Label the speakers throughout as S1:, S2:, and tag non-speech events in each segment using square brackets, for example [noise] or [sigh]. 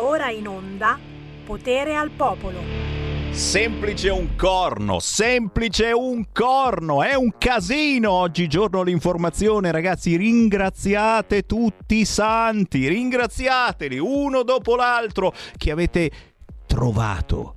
S1: Ora in onda Potere al Popolo.
S2: Semplice un corno, semplice un corno, è un casino oggigiorno l'informazione, ragazzi, ringraziate tutti i santi, ringraziateli uno dopo l'altro che avete trovato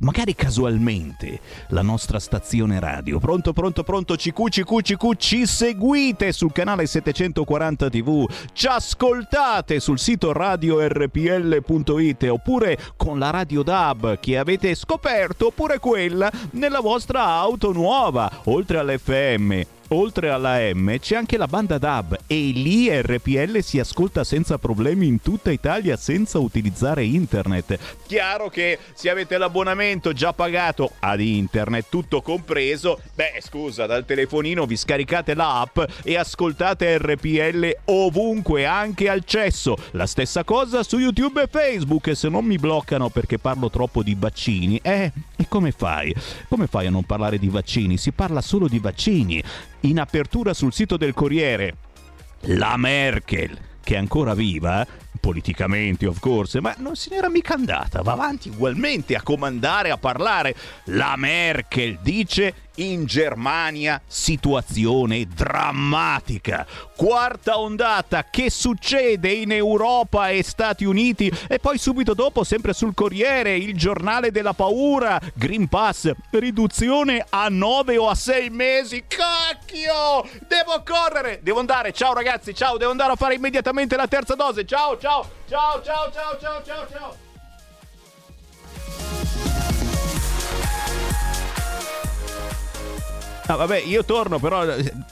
S2: magari casualmente, la nostra stazione radio. Pronto, pronto, pronto, CQ, CQ, CQ, ci seguite sul canale 740 TV, ci ascoltate sul sito radiorpl.it oppure con la radio DAB che avete scoperto, oppure quella nella vostra auto nuova, oltre all'FM oltre alla M c'è anche la banda DAB e lì RPL si ascolta senza problemi in tutta Italia senza utilizzare internet. Chiaro che se avete l'abbonamento già pagato ad internet, tutto compreso, beh scusa, dal telefonino vi scaricate l'app e ascoltate RPL ovunque, anche al cesso. La stessa cosa su YouTube e Facebook se non mi bloccano perché parlo troppo di vaccini, eh, e come fai? Come fai a non parlare di vaccini? Si parla solo di vaccini in apertura sul sito del Corriere. La Merkel, che è ancora viva, politicamente of course, ma non se n'era mica andata, va avanti ugualmente a comandare, a parlare. La Merkel dice in Germania situazione drammatica. Quarta ondata, che succede in Europa e Stati Uniti? E poi subito dopo, sempre sul Corriere, il giornale della paura, Green Pass, riduzione a 9 o a 6 mesi. Cacchio! Devo correre, devo andare. Ciao ragazzi, ciao, devo andare a fare immediatamente la terza dose. Ciao, ciao, ciao, ciao, ciao, ciao, ciao, ciao. No, vabbè, io torno, però.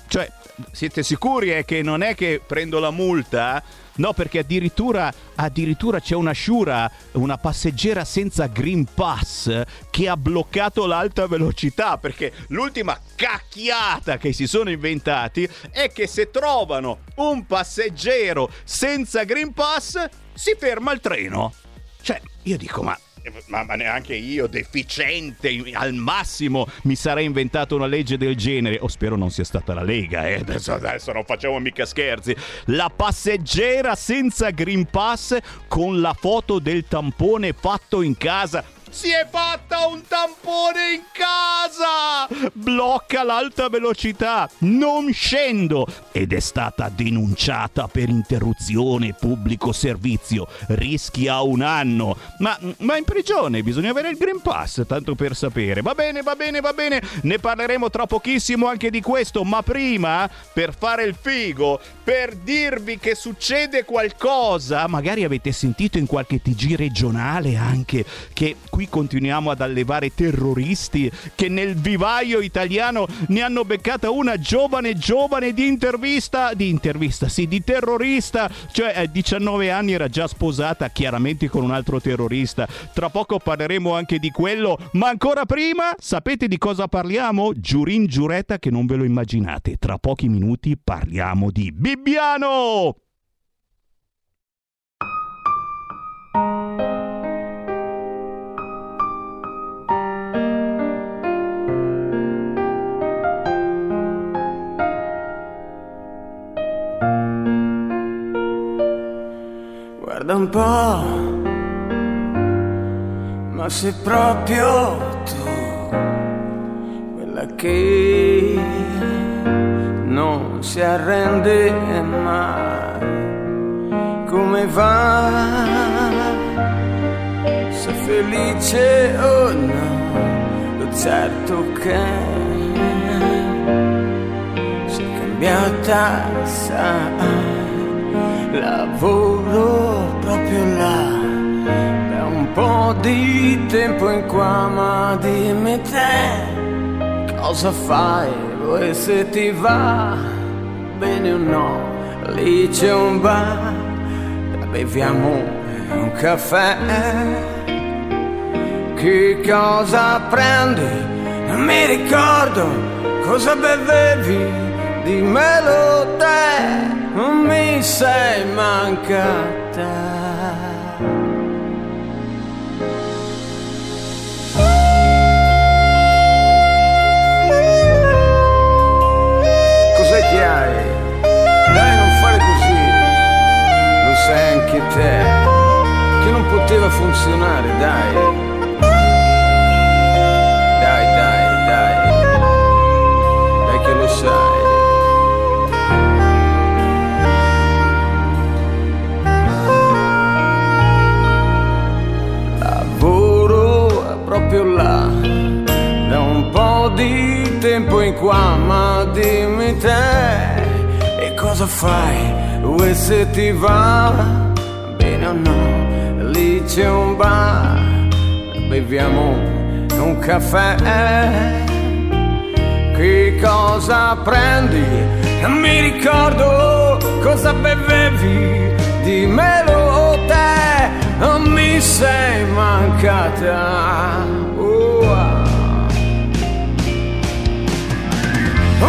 S2: Cioè, siete sicuri eh, che non è che prendo la multa? No, perché addirittura, addirittura c'è una Shura, una passeggera senza Green Pass, che ha bloccato l'alta velocità. Perché l'ultima cacchiata che si sono inventati è che se trovano un passeggero senza Green Pass, si ferma il treno. Cioè, io dico, ma ma, ma, neanche io, deficiente al massimo, mi sarei inventato una legge del genere. O spero non sia stata la Lega, eh. adesso, adesso non facciamo mica scherzi. La passeggera senza Green Pass con la foto del tampone fatto in casa si è fatta un tampone in casa! Blocca l'alta velocità! Non scendo! Ed è stata denunciata per interruzione pubblico servizio. Rischia un anno. Ma, ma in prigione bisogna avere il Green Pass, tanto per sapere. Va bene, va bene, va bene. Ne parleremo tra pochissimo anche di questo. Ma prima, per fare il figo, per dirvi che succede qualcosa, magari avete sentito in qualche TG regionale anche che qui qui continuiamo ad allevare terroristi che nel vivaio italiano ne hanno beccata una giovane giovane di intervista, di intervista, sì, di terrorista, cioè a 19 anni era già sposata chiaramente con un altro terrorista. Tra poco parleremo anche di quello, ma ancora prima sapete di cosa parliamo? Giurin giuretta che non ve lo immaginate. Tra pochi minuti parliamo di Bibbiano!
S3: Un po', ma sei proprio tu, quella che non si arrende mai. Come va? Sei felice o no? Lo certo che sei cambiata, sai lavoro di tempo in qua, ma dimmi te cosa fai e se ti va bene o no, lì c'è un bar, beviamo un caffè. Che cosa prendi? Non mi ricordo cosa bevevi, dimmelo te non mi sei mancata. Caffè. Che cosa prendi? Non mi ricordo cosa bevevi, dimmelo te, non mi sei mancata. Ah.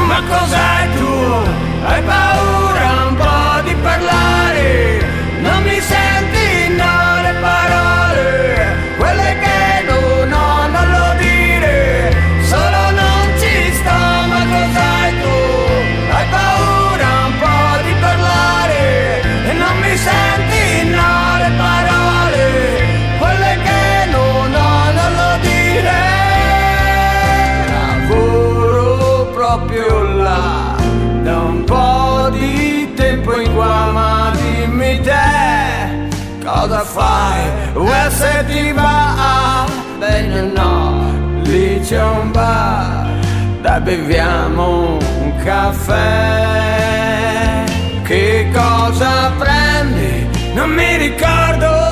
S3: Ma cos'hai tu? Hai se ti va bene o no, lì c'è un bar, dai beviamo un caffè. Che cosa prendi? Non mi ricordo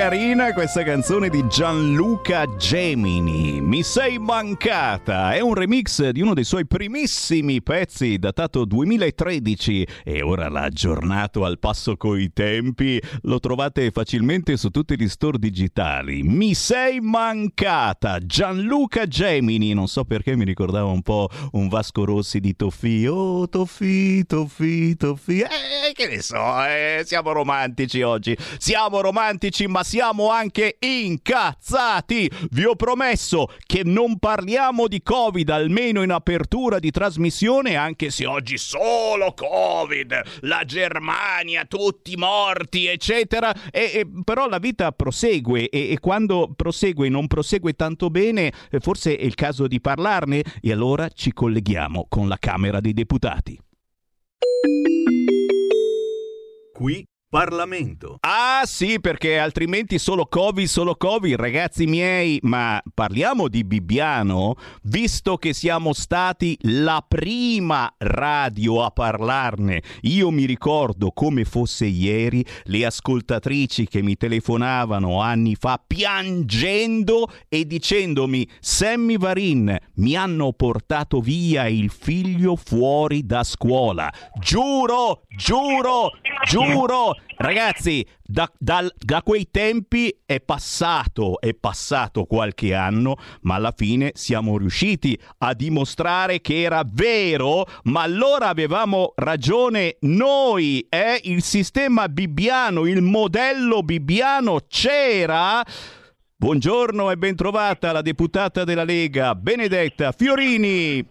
S2: carina questa canzone di Gianluca Gemini. Mi sei mancata. È un remix di uno dei suoi primissimi pezzi datato 2013 e ora l'ha aggiornato al passo coi tempi. Lo trovate facilmente su tutti gli store digitali. Mi sei mancata. Gianluca Gemini. Non so perché mi ricordava un po' un Vasco Rossi di Toffi. Oh, Toffi, Toffi, Toffi. Eh, che ne so, eh, siamo romantici oggi. Siamo romantici, ma siamo anche incazzati. Vi ho promesso che non parliamo di Covid, almeno in apertura di trasmissione, anche se oggi solo Covid, la Germania, tutti morti, eccetera. E, e- però la vita prosegue e, e quando prosegue non prosegue tanto bene, eh, forse è il caso di parlarne. E allora ci colleghiamo con la Camera dei Deputati.
S4: Qui Parlamento.
S2: Ah sì, perché altrimenti solo Covid, solo Covid, ragazzi miei, ma parliamo di Bibbiano, visto che siamo stati la prima radio a parlarne. Io mi ricordo come fosse ieri le ascoltatrici che mi telefonavano anni fa piangendo e dicendomi Sammy Varin mi hanno portato via il figlio fuori da scuola. Giuro, giuro, giuro. Ragazzi, da, dal- da quei tempi è passato, è passato qualche anno, ma alla fine siamo riusciti a dimostrare che era vero, ma allora avevamo ragione noi, eh? Il sistema bibbiano, il modello bibbiano c'era. Buongiorno e bentrovata la deputata della Lega, Benedetta Fiorini.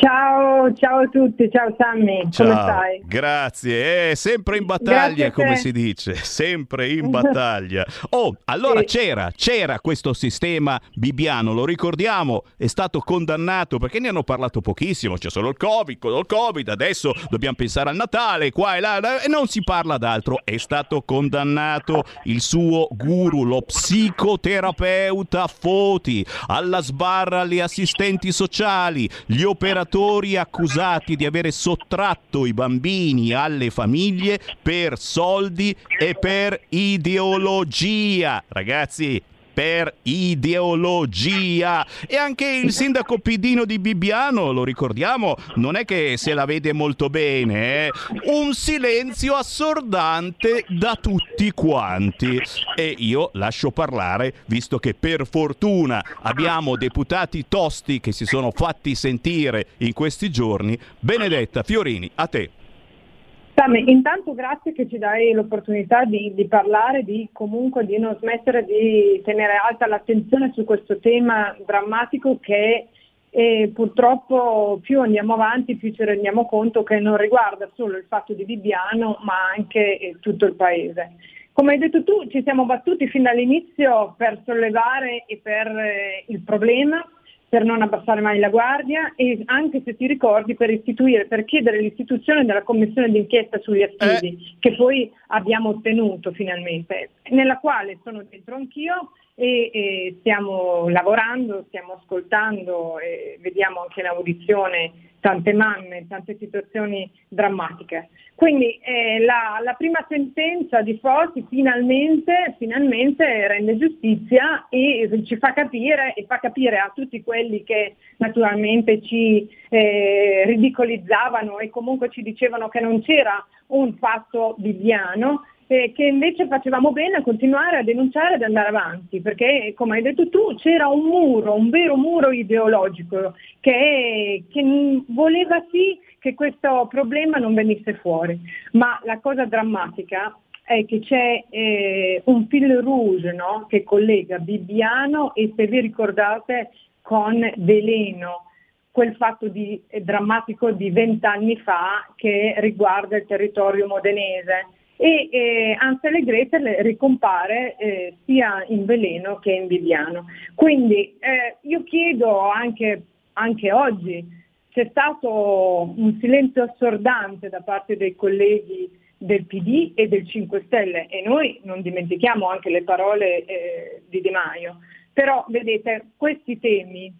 S5: Ciao, ciao a tutti, ciao Sammy, come
S2: Ciao,
S5: stai?
S2: grazie. È sempre in battaglia, come si dice, [laughs] sempre in [laughs] battaglia. Oh, allora
S5: Sì.
S2: c'era, c'era questo sistema bibbiano, lo ricordiamo, è stato condannato perché ne hanno parlato pochissimo, c'è solo il Covid, solo il Covid, adesso dobbiamo pensare al Natale, qua e là, e non si parla d'altro. È stato condannato il suo guru, lo psicoterapeuta Foti, alla sbarra le assistenti sociali, gli operatori accusati di avere sottratto i bambini alle famiglie per soldi e per ideologia. Ragazzi, per ideologia. E anche il sindaco Pidino di Bibbiano, lo ricordiamo, non è che se la vede molto bene, eh? un silenzio assordante da tutti quanti. E io lascio parlare, visto che per fortuna abbiamo deputati tosti che si sono fatti sentire in questi giorni. Benedetta Fiorini, a te.
S5: Sammy, intanto grazie che ci dai l'opportunità di, di, parlare, di comunque di non smettere di tenere alta l'attenzione su questo tema drammatico che eh, purtroppo più andiamo avanti più ci rendiamo conto che non riguarda solo il fatto di Bibbiano ma anche eh, tutto il paese. Come hai detto tu ci siamo battuti fin dall'inizio per sollevare e per eh, il problema per non abbassare mai la guardia e anche se ti ricordi per istituire, per chiedere l'istituzione della commissione d'inchiesta sugli affidi eh. che poi abbiamo ottenuto finalmente, nella quale sono dentro anch'io e, e stiamo lavorando, stiamo ascoltando e vediamo anche in audizione tante mamme, tante situazioni drammatiche. Quindi eh, la, la, prima sentenza di Fossi finalmente, finalmente, rende giustizia e ci fa capire e fa capire a tutti quelli che naturalmente ci eh, ridicolizzavano e comunque ci dicevano che non c'era un fatto bibliano, eh, che invece facevamo bene a continuare a denunciare ed andare avanti, perché come hai detto tu c'era un muro, un vero muro ideologico che, che voleva sì che questo problema non venisse fuori. Ma la cosa drammatica è che c'è eh, un fil rouge no? che collega Bibbiano e se vi ricordate con Veleno, quel fatto di, eh, drammatico di vent'anni fa che riguarda il territorio modenese e eh, Ansel e Gretel ricompare eh, sia in Veleno che in Viviano. Quindi eh, io chiedo anche, anche oggi, c'è stato un silenzio assordante da parte dei colleghi del PD e del 5 Stelle e noi non dimentichiamo anche le parole eh, di Di Maio, però vedete questi temi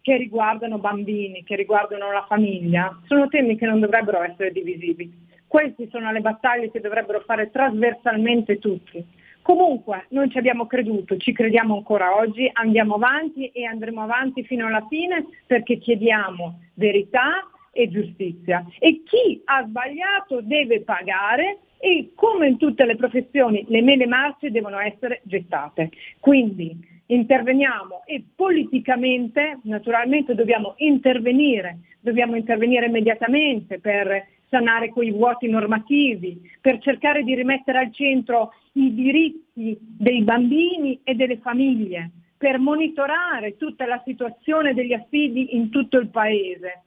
S5: che riguardano bambini, che riguardano la famiglia, sono temi che non dovrebbero essere divisivi queste sono le battaglie che dovrebbero fare trasversalmente tutti. Comunque, noi ci abbiamo creduto, ci crediamo ancora oggi, andiamo avanti e andremo avanti fino alla fine perché chiediamo verità e giustizia. E chi ha sbagliato deve pagare e come in tutte le professioni le mele marce devono essere gettate. Quindi interveniamo e politicamente naturalmente dobbiamo intervenire, dobbiamo intervenire immediatamente per sanare quei vuoti normativi, per cercare di rimettere al centro i diritti dei bambini e delle famiglie, per monitorare tutta la situazione degli affidi in tutto il Paese,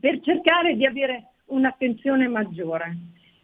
S5: per cercare di avere un'attenzione maggiore.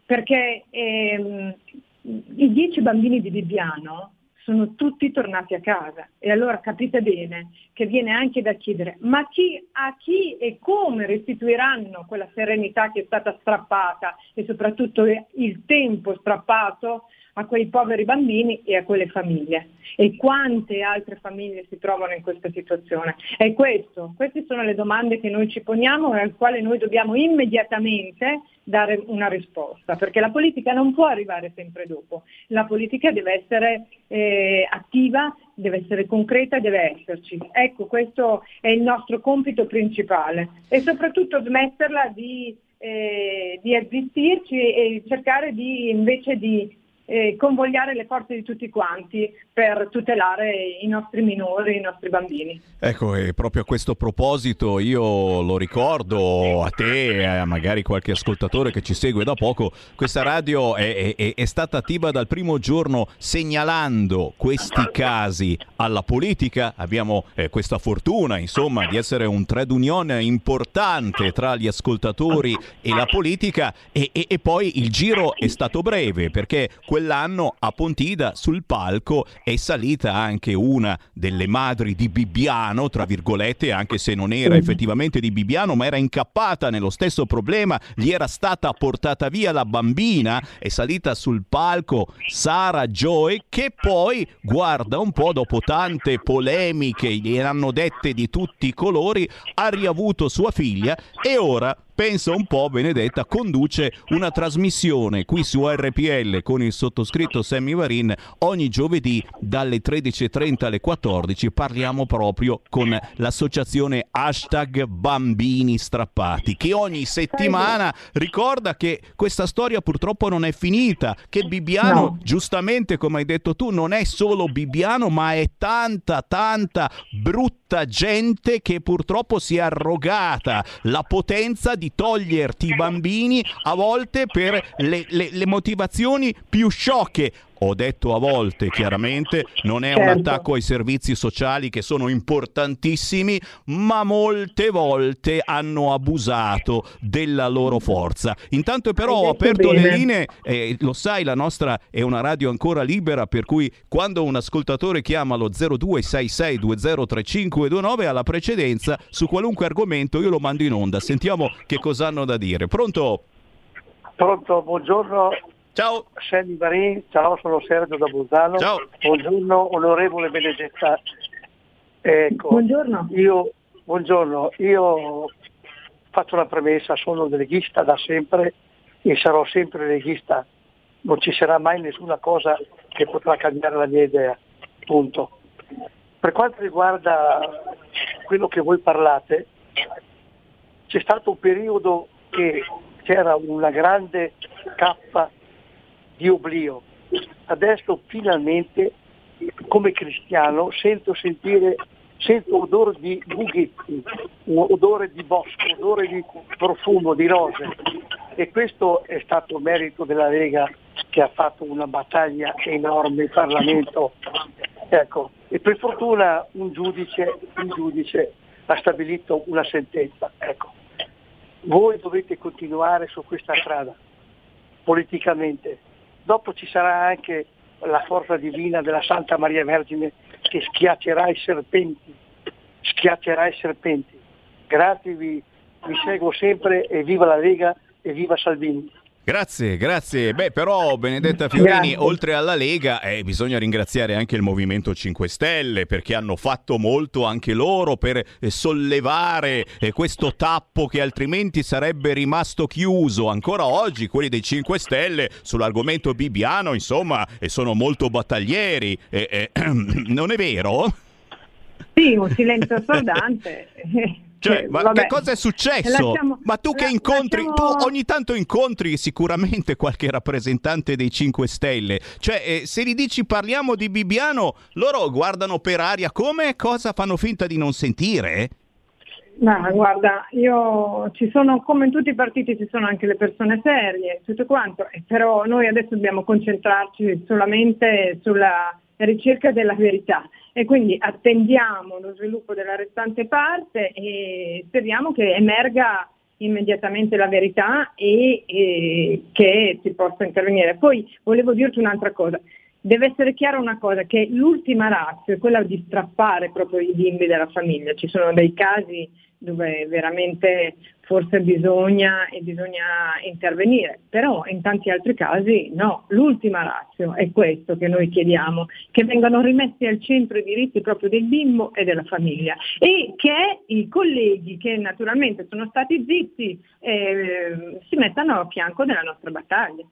S5: Perché ehm, i dieci bambini di Bibbiano sono tutti tornati a casa. E allora capite bene che viene anche da chiedere ma chi, a chi e come restituiranno quella serenità che è stata strappata? E soprattutto il tempo strappato a quei poveri bambini e a quelle famiglie. E quante altre famiglie si trovano in questa situazione? È questo, queste sono le domande che noi ci poniamo e al quale noi dobbiamo immediatamente dare una risposta, perché la politica non può arrivare sempre dopo, la politica deve essere eh, attiva, deve essere concreta, deve esserci. Ecco, questo è il nostro compito principale e soprattutto smetterla di, eh, di e cercare di invece di eh, convogliare le forze di tutti quanti per tutelare i nostri minori, i nostri bambini.
S2: Ecco, e proprio a questo proposito io lo ricordo a te a magari qualche ascoltatore che ci segue da poco, questa radio è, è, è stata attiva dal primo giorno segnalando questi casi alla politica, abbiamo eh, questa fortuna insomma di essere un trade union importante tra gli ascoltatori e la politica e, e, e poi il giro è stato breve perché quell'anno a Pontida sul palco è salita anche una delle madri di Bibbiano, tra virgolette, anche se non era effettivamente di Bibbiano, ma era incappata nello stesso problema, gli era stata portata via la bambina, è salita sul palco Sara Joy, che poi, guarda un po', dopo tante polemiche, gli hanno dette di tutti i colori, ha riavuto sua figlia e ora pensa un po', Benedetta, conduce una trasmissione qui su RPL con il sottoscritto Sammy Varin ogni giovedì dalle 13.30 alle 14 parliamo proprio con l'associazione hashtag bambini strappati che ogni settimana ricorda che questa storia purtroppo non è finita, che Bibbiano no. giustamente come hai detto tu non è solo Bibbiano ma è tanta tanta brutta gente che purtroppo si è arrogata la potenza di di toglierti i bambini a volte per le, le, le motivazioni più sciocche. Ho detto a volte, chiaramente, non è certo. un attacco ai servizi sociali che sono importantissimi, ma molte volte hanno abusato della loro forza. Intanto però ho aperto bene. le linee, eh, lo sai, la nostra è una radio ancora libera, per cui quando un ascoltatore chiama lo 0266203529 alla precedenza su qualunque argomento io lo mando in onda. Sentiamo che cosa hanno da dire. Pronto?
S6: Pronto, buongiorno.
S2: Ciao.
S6: Marin, ciao, sono Sergio da Bolzano.
S2: Ciao.
S6: Buongiorno, onorevole Benedetta.
S5: Ecco, buongiorno.
S6: Io, buongiorno, io faccio una premessa, sono leghista da sempre e sarò sempre leghista. Non ci sarà mai nessuna cosa che potrà cambiare la mia idea. Punto. Per quanto riguarda quello che voi parlate, c'è stato un periodo che c'era una grande cappa di oblio. Adesso finalmente come cristiano sento sentire sento odore di bughetti, odore di bosco, odore di profumo, di rose. E questo è stato merito della Lega che ha fatto una battaglia enorme in Parlamento. Ecco. E per fortuna un giudice, un giudice ha stabilito una sentenza. Ecco. Voi dovete continuare su questa strada, politicamente, dopo ci sarà anche la forza divina della Santa Maria Vergine che schiaccerà i serpenti, schiaccerà i serpenti. Grazie, vi, vi seguo sempre e viva la Lega e viva Salvini.
S2: Grazie, grazie. Beh, però Benedetta Fiorini, grazie. oltre alla Lega, eh, bisogna ringraziare anche il Movimento 5 Stelle perché hanno fatto molto anche loro per eh, sollevare eh, questo tappo che altrimenti sarebbe rimasto chiuso. Ancora oggi quelli dei 5 Stelle sull'argomento bibiano, insomma, sono molto battaglieri. [clears throat] non è vero?
S5: Sì, un silenzio assordante. [laughs]
S2: Cioè, eh, ma vabbè, che cosa è successo? Lasciamo, ma tu che incontri, lasciamo... tu ogni tanto incontri sicuramente qualche rappresentante dei 5 Stelle. Cioè, eh, se gli dici parliamo di Bibiano, loro guardano per aria come cosa fanno finta di non sentire?
S5: Ma guarda, io ci sono, come in tutti i partiti ci sono anche le persone serie, tutto quanto, però noi adesso dobbiamo concentrarci solamente sulla ricerca della verità e quindi attendiamo lo sviluppo della restante parte e speriamo che emerga immediatamente la verità e, e che si possa intervenire. Poi volevo dirti un'altra cosa. Deve essere chiara una cosa, che l'ultima razza è quella di strappare proprio i bimbi della famiglia. Ci sono dei casi dove veramente forse bisogna, e bisogna intervenire, però in tanti altri casi no. L'ultima razza è questo che noi chiediamo, che vengano rimessi al centro i diritti proprio del bimbo e della famiglia e che i colleghi che naturalmente sono stati zitti eh, si mettano a fianco della nostra battaglia.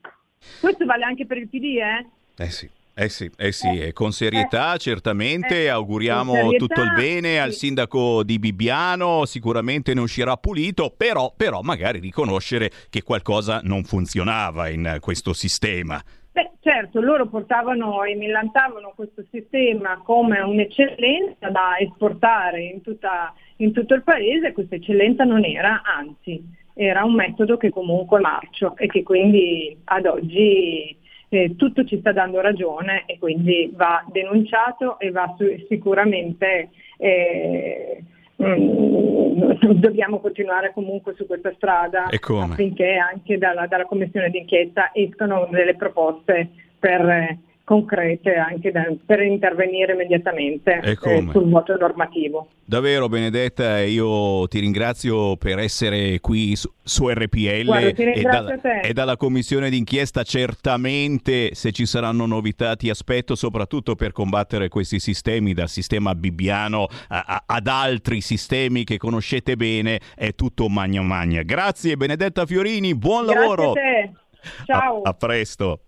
S5: Questo vale anche per il PD, eh?
S2: Eh sì. Eh sì, eh sì, eh, con serietà eh, certamente, eh, auguriamo serietà, tutto il bene sì. al sindaco di Bibbiano, sicuramente ne uscirà pulito, però, però magari riconoscere che qualcosa non funzionava in questo sistema.
S5: Beh, certo, loro portavano e millantavano questo sistema come un'eccellenza da esportare in, tutta, in tutto il paese, questa eccellenza non era, anzi era un metodo che comunque marcio e che quindi ad oggi eh, tutto ci sta dando ragione e quindi va denunciato e va su- sicuramente eh, mm, dobbiamo continuare comunque su questa strada affinché anche dalla, dalla commissione d'inchiesta escano delle proposte per concrete anche da, per intervenire immediatamente eh, sul voto normativo.
S2: Davvero Benedetta, io ti ringrazio per essere qui su, su RPL Guarda, e, da, e, dalla commissione d'inchiesta certamente se ci saranno novità ti aspetto soprattutto per combattere questi sistemi dal sistema bibbiano a, a, ad altri sistemi che conoscete bene, è tutto magna magna. Grazie Benedetta Fiorini, buon
S5: Grazie
S2: lavoro!
S5: A te. Ciao!
S2: a, a presto!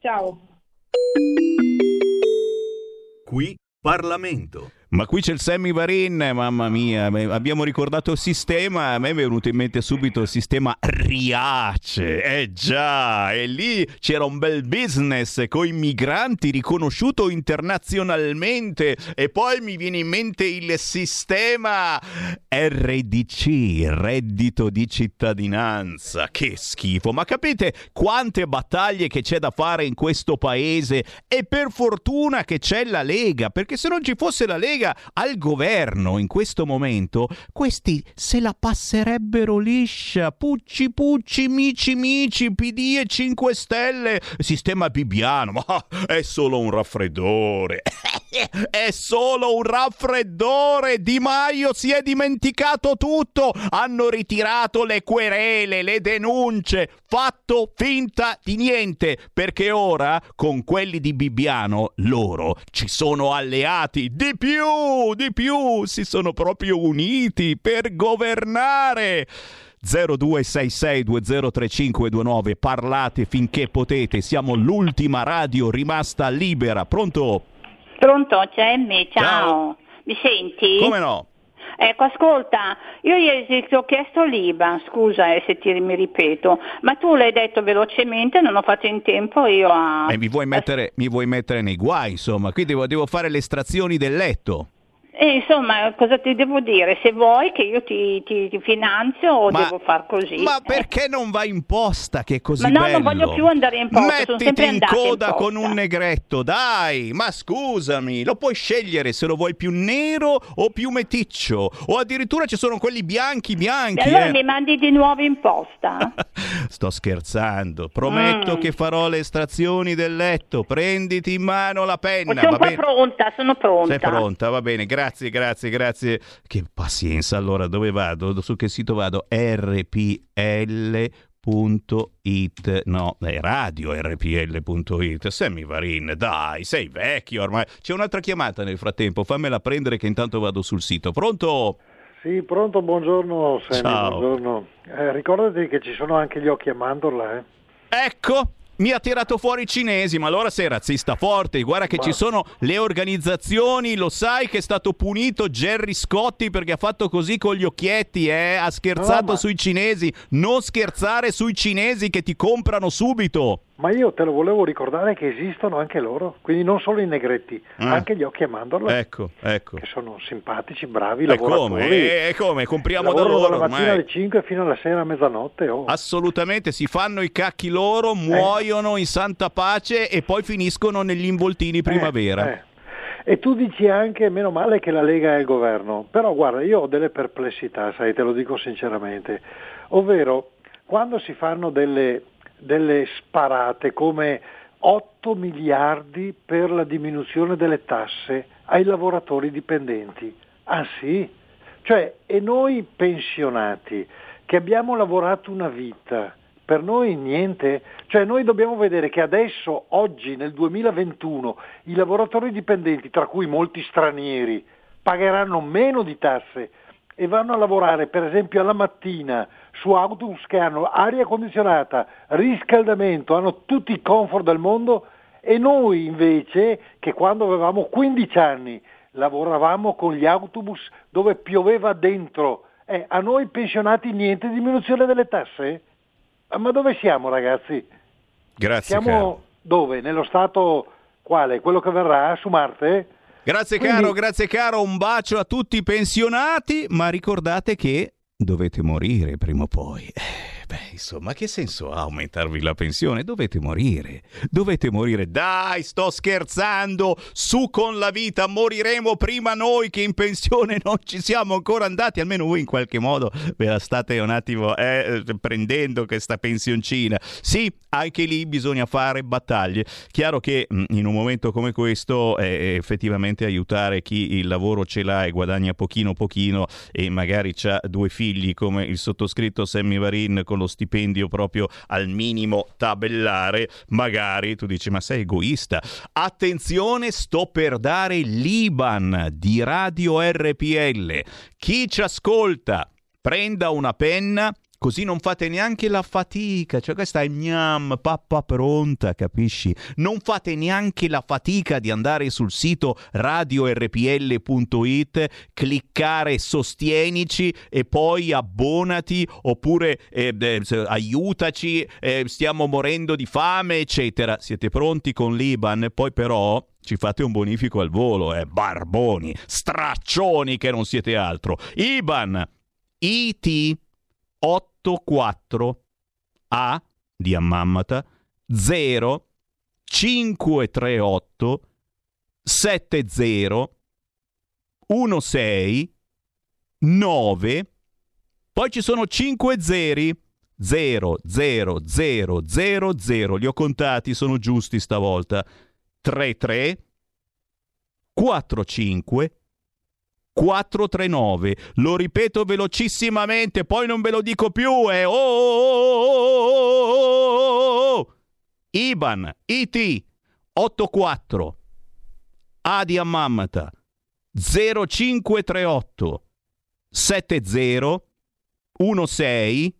S5: Ciao!
S7: Qui Parlamento.
S2: Ma qui c'è il Sammy Varin, mamma mia, abbiamo ricordato il sistema, a me è venuto in mente subito il sistema Riace, eh già, e lì c'era un bel business con i migranti riconosciuto internazionalmente e poi mi viene in mente il sistema RDC, reddito di cittadinanza, che schifo, ma capite quante battaglie che c'è da fare in questo paese? E per fortuna che c'è la Lega, perché se non ci fosse la Lega Lega al governo in questo momento, questi se la passerebbero liscia. Pucci Pucci, Mici Mici, PD e 5 Stelle, sistema Bibiano, ma è solo un raffreddore. [laughs] È solo un raffreddore. Di Maio si è dimenticato tutto. Hanno ritirato le querele, le denunce. Fatto finta di niente. Perché ora, con quelli di Bibbiano, loro ci sono alleati. Di più, di più. Si sono proprio uniti per governare. 0266203529 parlate finché potete siamo l'ultima radio rimasta libera pronto
S8: Pronto, Gemmi, ciao. ciao. Mi senti?
S2: Come no?
S8: Ecco, ascolta, io ieri ti ho chiesto l'IBA, scusa eh, se ti, mi ripeto, ma tu l'hai detto velocemente, non ho fatto in tempo io a...
S2: E mi vuoi mettere, mi vuoi mettere nei guai, insomma, qui devo, devo fare le estrazioni del letto.
S8: E insomma, cosa ti devo dire? Se vuoi che io ti, ti, ti finanzio o ma, devo far così?
S2: Ma perché non vai in posta che così
S8: ma no,
S2: bello?
S8: non voglio più andare in posta,
S2: Mettiti
S8: in
S2: coda
S8: in
S2: con un negretto, dai! Ma scusami, lo puoi scegliere se lo vuoi più nero o più meticcio. O addirittura ci sono quelli bianchi bianchi. E
S8: allora
S2: eh.
S8: mi mandi di nuovo in posta? [laughs]
S2: Sto scherzando. Prometto mm. che farò le estrazioni del letto. Prenditi in mano la penna.
S8: Sono pronta, sono pronta.
S2: Sei pronta, va bene, grazie, grazie, grazie. Che pazienza. Allora, dove vado? Su che sito vado? rpl.it no, è radio rpl.it Sammy Varin, dai, sei vecchio ormai. C'è un'altra chiamata nel frattempo, fammela prendere che intanto vado sul sito. Pronto?
S9: Sì, pronto, buongiorno Sammy,
S2: Ciao.
S9: buongiorno. Eh, ricordati che ci sono anche gli occhi a mandorla, eh?
S2: Ecco, mi ha tirato fuori i cinesi, ma allora sei razzista forte. Guarda che ma... ci sono le organizzazioni, lo sai che è stato punito Jerry Scotti perché ha fatto così con gli occhietti, eh? ha scherzato no, ma... sui cinesi. Non scherzare sui cinesi che ti comprano subito.
S9: Ma io te lo volevo ricordare che esistono anche loro, quindi non solo i negretti, eh. anche gli occhi a mandorla.
S2: Ecco, ecco.
S9: Che sono simpatici, bravi,
S2: e
S9: lavoratori.
S2: Come? E come? Compriamo da loro
S9: dalla mattina
S2: ormai.
S9: alle 5 fino alla sera a mezzanotte. Oh.
S2: Assolutamente, si fanno i cacchi loro, muoiono eh. in santa pace e poi finiscono negli involtini primavera.
S9: Eh, eh. E tu dici anche, meno male che la Lega è il governo, però guarda, io ho delle perplessità, sai, te lo dico sinceramente, ovvero quando si fanno delle delle sparate come 8 miliardi per la diminuzione delle tasse ai lavoratori dipendenti. Ah sì? Cioè, e noi pensionati che abbiamo lavorato una vita, per noi niente, cioè noi dobbiamo vedere che adesso, oggi, nel 2021, i lavoratori dipendenti, tra cui molti stranieri, pagheranno meno di tasse e vanno a lavorare per esempio alla mattina su autobus che hanno aria condizionata, riscaldamento, hanno tutti i comfort del mondo e noi invece che quando avevamo 15 anni lavoravamo con gli autobus dove pioveva dentro, eh, a noi pensionati niente diminuzione delle tasse? Ma dove siamo ragazzi?
S2: Grazie.
S9: Siamo
S2: caro.
S9: dove? Nello stato quale? Quello che verrà? Su Marte?
S2: Grazie
S9: Quindi...
S2: caro, grazie caro, un bacio a tutti i pensionati, ma ricordate che dovete morire prima o poi. Eh, beh, insomma, che senso ha aumentarvi la pensione? Dovete morire. Dovete morire. Dai, sto scherzando. Su con la vita. Moriremo prima noi che in pensione non ci siamo ancora andati. Almeno voi in qualche modo ve la state un attimo eh, prendendo questa pensioncina. Sì, anche lì bisogna fare battaglie. Chiaro che mm, in un momento come questo eh, effettivamente aiutare chi il lavoro ce l'ha e guadagna pochino pochino e magari ha due figli come il sottoscritto Sammy Varin con lo stipendio proprio al minimo tabellare, magari tu dici ma sei egoista. Attenzione, sto per dare l'IBAN di Radio RPL. Chi ci ascolta prenda una penna Così non fate neanche la fatica, cioè questa è gnam, pappa pronta, capisci? Non fate neanche la fatica di andare sul sito radiorpl.it, cliccare sostienici e poi abbonati oppure eh, eh, aiutaci, eh, stiamo morendo di fame, eccetera. Siete pronti con l'Iban? Poi però ci fate un bonifico al volo, eh? Barboni, straccioni che non siete altro. IBAN IT 84 A di Ammammata 0 538 70 16 9 poi ci sono 5 zeri. 0 0 0 0 0 li ho contati sono giusti stavolta. 3 3 4 5 439. Lo ripeto velocissimamente, poi non ve lo dico più. È oh, oh, oh, IBAN IT 84 A di Ammammata 0538 70 16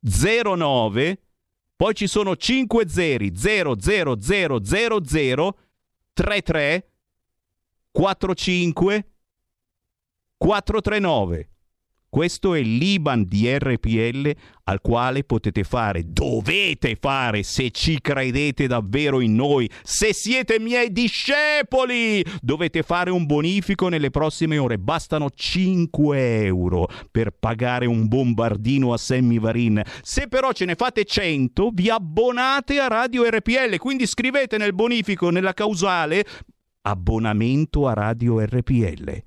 S2: 09 poi ci sono 5 zeri 00000 33 45 439. Questo è l'IBAN di RPL al quale potete fare, dovete fare se ci credete davvero in noi, se siete miei discepoli, dovete fare un bonifico nelle prossime ore. Bastano 5 euro per pagare un bombardino a Sammy Varin. Se però ce ne fate 100, vi abbonate a Radio RPL, quindi scrivete nel bonifico, nella causale, abbonamento a Radio RPL.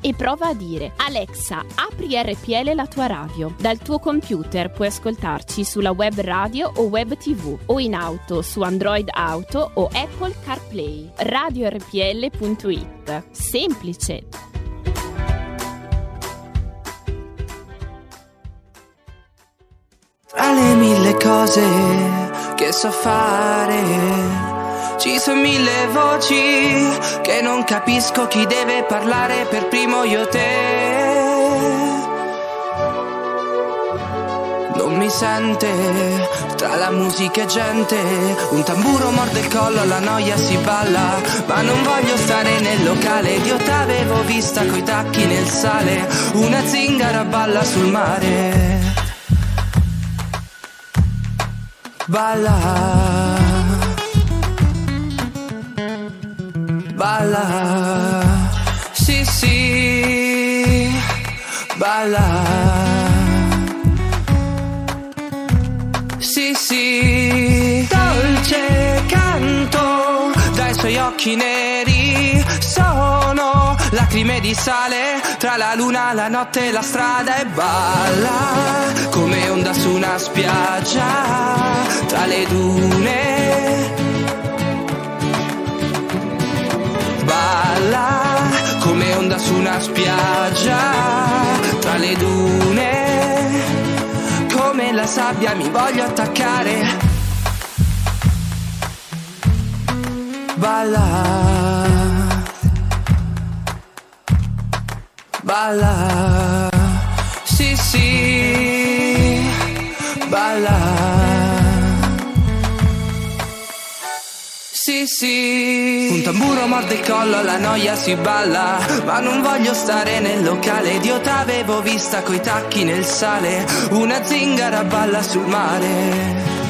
S10: e prova a dire Alexa, apri RPL la tua radio. Dal tuo computer puoi ascoltarci sulla web radio o web tv o in auto su Android Auto o Apple CarPlay. RadioRPL.it. Semplice.
S3: Tra le mille cose che so fare ci sono mille voci che non capisco chi deve parlare per primo io te. Non mi sente tra la musica e gente, un tamburo morde il collo, la noia si balla, ma non voglio stare nel locale, io t'avevo vista coi tacchi nel sale, una zingara balla sul mare. Balla. Balla, sì sì, balla. Sì sì, dolce canto dai suoi occhi neri. Sono lacrime di sale tra la luna, la notte e la strada e balla come onda su una spiaggia tra le dune balla come onda su una spiaggia tra le dune sabbia mi voglio attaccare. Balla. Balla. Sì, sì. Balla. Sì, sì. Un tamburo morde il collo, la noia si balla. Ma non voglio stare nel locale. Dio t'avevo vista coi tacchi nel sale. Una zingara balla sul mare.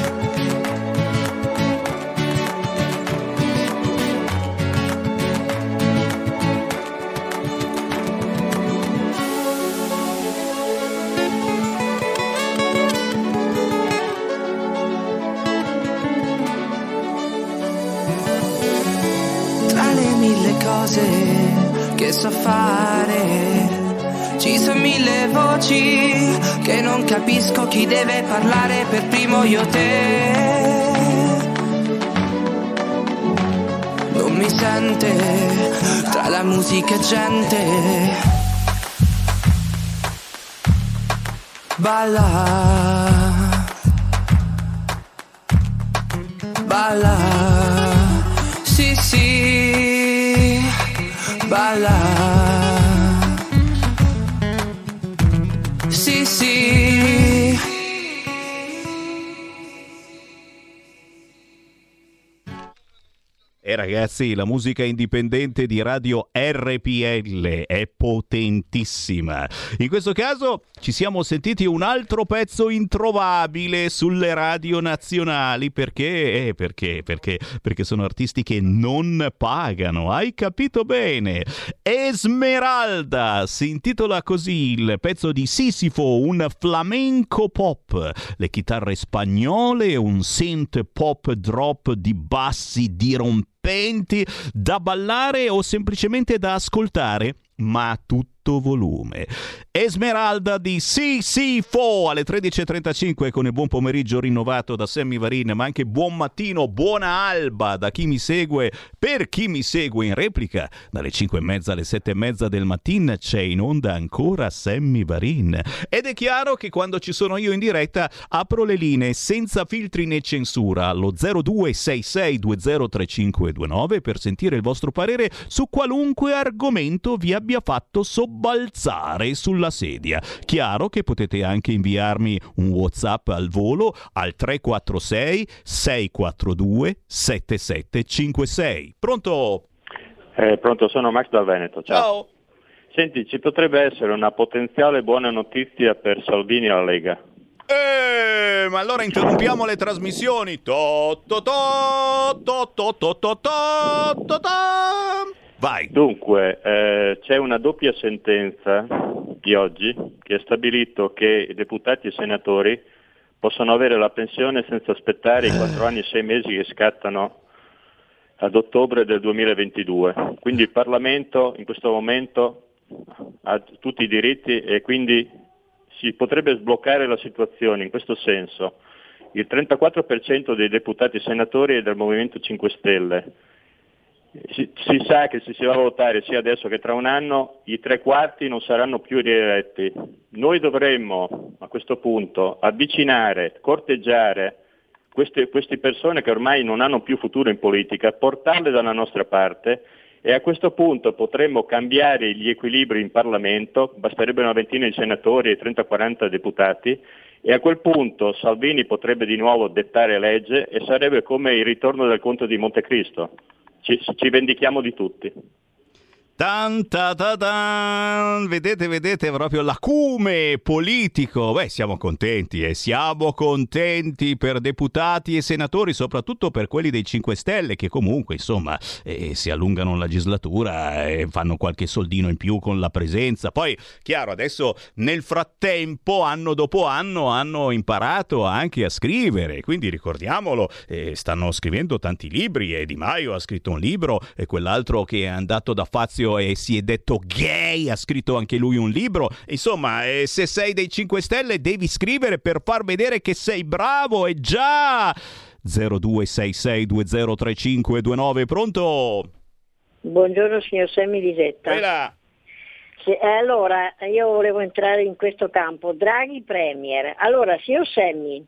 S3: So fare. Ci sono mille voci che non capisco chi deve parlare per primo io te. Non mi sente tra la musica e gente. Balla. Balla. Sì, sì. bala. Sí, sí.
S2: E ragazzi, la musica indipendente di Radio RPL è potentissima. In questo caso ci siamo sentiti un altro pezzo introvabile sulle radio nazionali perché eh, perché perché perché sono artisti che non pagano. Hai capito bene? Esmeralda si intitola così il pezzo di Sisifo, un flamenco pop, le chitarre spagnole, un synth pop drop di bassi dirompenti da ballare o semplicemente da ascoltare, ma a tutto volume. Esmeralda di CC4 alle 13.35 con il buon pomeriggio rinnovato da Sammy Varin, ma anche buon mattino, buona alba da chi mi segue, per chi mi segue in replica, dalle 5 e mezza alle 7 e mezza del mattino c'è in onda ancora Sammy Varin. Ed è chiaro che quando ci sono io in diretta apro le linee senza filtri né censura allo 0266203529 per sentire il vostro parere su qualunque argomento vi abbia fatto sobbalzare sulla sedia. Chiaro che potete anche inviarmi un WhatsApp al volo al 346 642 7756. Pronto?
S11: Eh, pronto, sono Max dal Veneto. Ciao.
S2: Ciao.
S11: Senti, ci potrebbe essere una potenziale buona notizia per Salvini e la Lega.
S2: Eh, ma allora interrompiamo le trasmissioni. To, to, to, to, to, to, to, to, to, to. Vai.
S11: Dunque, eh, c'è una doppia sentenza di oggi che ha stabilito che i deputati e senatori possono avere la pensione senza aspettare i 4 anni e 6 mesi che scattano ad ottobre del 2022. Quindi il Parlamento in questo momento ha tutti i diritti e quindi si potrebbe sbloccare la situazione in questo senso. Il 34% dei deputati e senatori è del Movimento 5 Stelle. Si, si sa che se si va a votare sia adesso che tra un anno i tre quarti non saranno più rieletti. Noi dovremmo a questo punto avvicinare, corteggiare queste, queste persone che ormai non hanno più futuro in politica, portarle dalla nostra parte e a questo punto potremmo cambiare gli equilibri in Parlamento, basterebbe una ventina di senatori e 30-40 deputati e a quel punto Salvini potrebbe di nuovo dettare legge e sarebbe come il ritorno del conto di Montecristo. Ci, ci vendichiamo di tutti.
S2: Tan, ta, ta, tan. Vedete, vedete proprio l'acume politico. Beh, siamo contenti e eh? siamo contenti per deputati e senatori, soprattutto per quelli dei 5 Stelle che comunque, insomma, eh, si allungano la legislatura e fanno qualche soldino in più con la presenza. Poi, chiaro, adesso nel frattempo, anno dopo anno, hanno imparato anche a scrivere, quindi ricordiamolo, eh, stanno scrivendo tanti libri e Di Maio ha scritto un libro e quell'altro che è andato da Fazio e si è detto gay, ha scritto anche lui un libro. Insomma, eh, se sei dei 5 Stelle devi scrivere per far vedere che sei bravo e già 0266203529 pronto?
S12: Buongiorno signor Semmi Lisetta.
S2: Bella.
S12: Sì, allora, io volevo entrare in questo campo. Draghi Premier. Allora, signor Semmi,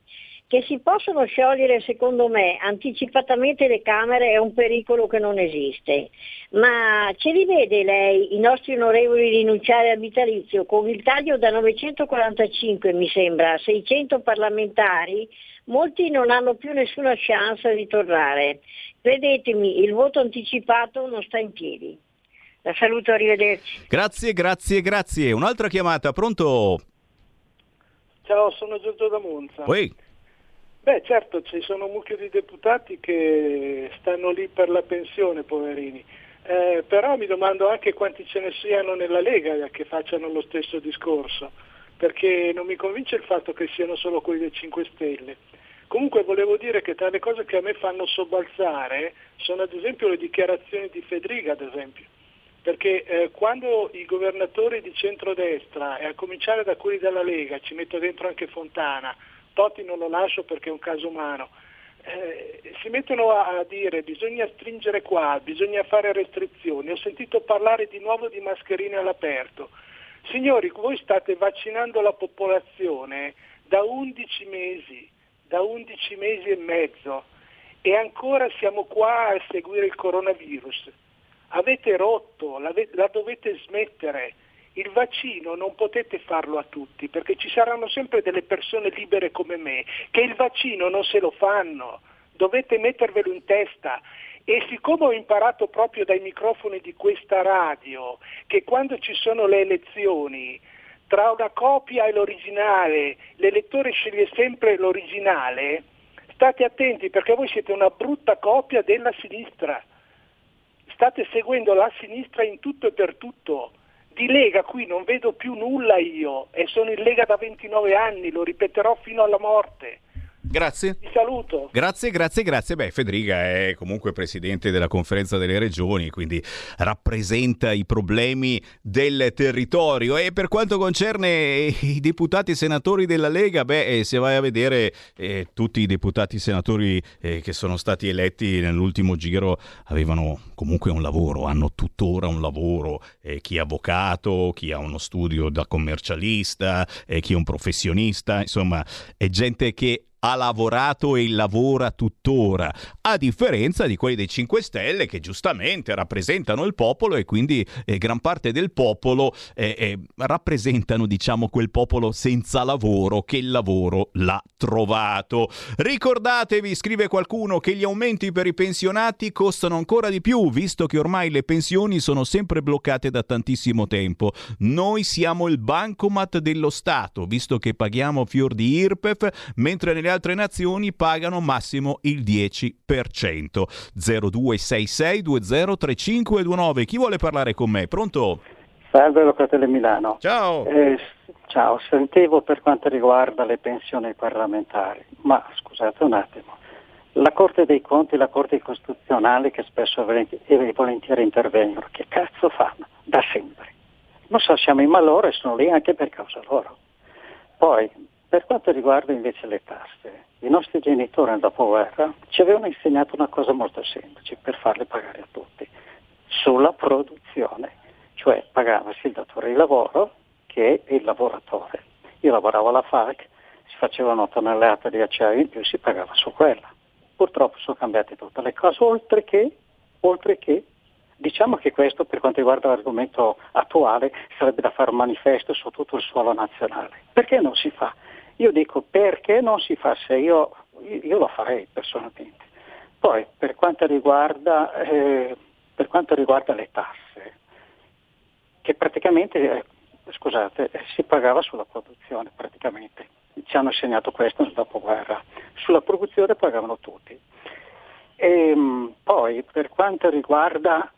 S12: che si possono sciogliere secondo me anticipatamente le Camere è un pericolo che non esiste, ma ce li vede lei i nostri onorevoli rinunciare al vitalizio con il taglio da 945 mi sembra a 600 parlamentari? Molti non hanno più nessuna chance di tornare. Credetemi, il voto anticipato non sta in piedi. La saluto, arrivederci.
S2: Grazie, grazie, grazie. Un'altra chiamata, pronto?
S13: Ciao, sono Giorgio da Monza.
S2: Poi.
S13: Beh, certo, ci sono un mucchio di deputati che stanno lì per la pensione, poverini. Eh, però mi domando anche quanti ce ne siano nella Lega che facciano lo stesso discorso, perché non mi convince il fatto che siano solo quelli dei 5 Stelle. Comunque volevo dire che tra le cose che a me fanno sobbalzare sono ad esempio le dichiarazioni di Federica, ad esempio. Perché eh, quando i governatori di centrodestra, e a cominciare da quelli della Lega, ci metto dentro anche Fontana, Totti non lo lascio perché è un caso umano. Eh, si mettono a, a, dire bisogna stringere qua, bisogna fare restrizioni. Ho sentito parlare di nuovo di mascherine all'aperto. Signori, voi state vaccinando la popolazione da 11 mesi, da 11 mesi e mezzo e ancora siamo qua a seguire il coronavirus. Avete rotto, la, la dovete smettere il vaccino non potete farlo a tutti perché ci saranno sempre delle persone libere come me che il vaccino non se lo fanno, dovete mettervelo in testa. E siccome ho imparato proprio dai microfoni di questa radio che quando ci sono le elezioni tra una copia e l'originale l'elettore sceglie sempre l'originale, state attenti perché voi siete una brutta copia della sinistra. State seguendo la sinistra in tutto e per tutto di Lega qui non vedo più nulla io e sono in Lega da 29 anni, lo ripeterò fino alla morte.
S2: Grazie.
S13: Ti saluto.
S2: Grazie, grazie, grazie. Beh, Federica è comunque presidente della conferenza delle regioni, quindi rappresenta i problemi del territorio. E per quanto concerne i deputati e senatori della Lega, beh, eh, se vai a vedere eh, tutti i deputati e senatori eh, che sono stati eletti nell'ultimo giro avevano comunque un lavoro, hanno tuttora un lavoro. Eh, chi è avvocato, chi ha uno studio da commercialista, eh, chi è un professionista, insomma, è gente che ha lavorato e lavora tuttora, a differenza di quelli dei 5 Stelle che giustamente rappresentano il popolo e quindi eh, gran parte del popolo eh, eh, rappresentano diciamo quel popolo senza lavoro che il lavoro l'ha trovato. Ricordatevi, scrive qualcuno, che gli aumenti per i pensionati costano ancora di più, visto che ormai le pensioni sono sempre bloccate da tantissimo tempo. Noi siamo il bancomat dello Stato, visto che paghiamo fior di IRPEF, mentre nelle altre nazioni pagano massimo il 10%. 0266203529. Chi vuole parlare con me? Pronto?
S14: Salve Locatele Milano.
S2: Ciao.
S14: Eh, ciao, sentivo per quanto riguarda le pensioni parlamentari, ma scusate un attimo. La Corte dei Conti la Corte Costituzionale che spesso e volentieri intervengono, che cazzo fanno? Da sempre. Non so, siamo in malore e sono lì anche per causa loro. Poi, per quanto riguarda invece le tasse, i nostri genitori nel dopoguerra ci avevano insegnato una cosa molto semplice per farle pagare a tutti, sulla produzione, cioè pagavasi il datore di lavoro che il lavoratore. Io lavoravo alla FARC, si facevano tonnellate di acciaio in più, si pagava su quella. Purtroppo sono cambiate tutte le cose, oltre che, oltre che Diciamo che questo per quanto riguarda l'argomento attuale sarebbe da fare un manifesto su tutto il suolo nazionale. Perché non si fa? Io dico perché non si fa se io, io lo farei personalmente. Poi per quanto, riguarda, eh, per quanto riguarda le tasse, che praticamente, eh, scusate, si pagava sulla produzione praticamente, ci hanno insegnato questo nel dopoguerra, sulla produzione pagavano tutti. E, ehm, poi per quanto riguarda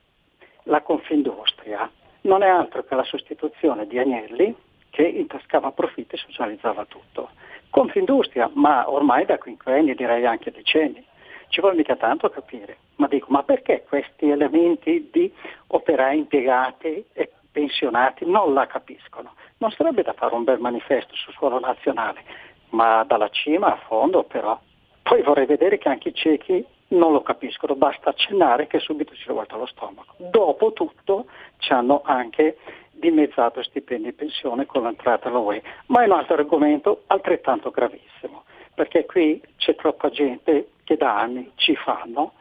S14: la Confindustria, non è altro che la sostituzione di Agnelli che intascava profitti e socializzava tutto. Confindustria, ma ormai da quinquenni, direi anche decenni. Ci vuole mica tanto capire, ma dico, ma perché questi elementi di operai impiegati e pensionati non la capiscono? Non sarebbe da fare un bel manifesto sul suolo nazionale, ma dalla cima a fondo però. Poi vorrei vedere che anche i ciechi non lo capiscono, basta accennare che subito ci rivolta lo stomaco. Dopotutto hanno anche dimezzato stipendi e pensione con l'entrata alla UE. Ma è un altro argomento altrettanto gravissimo, perché qui c'è troppa gente che da anni ci fanno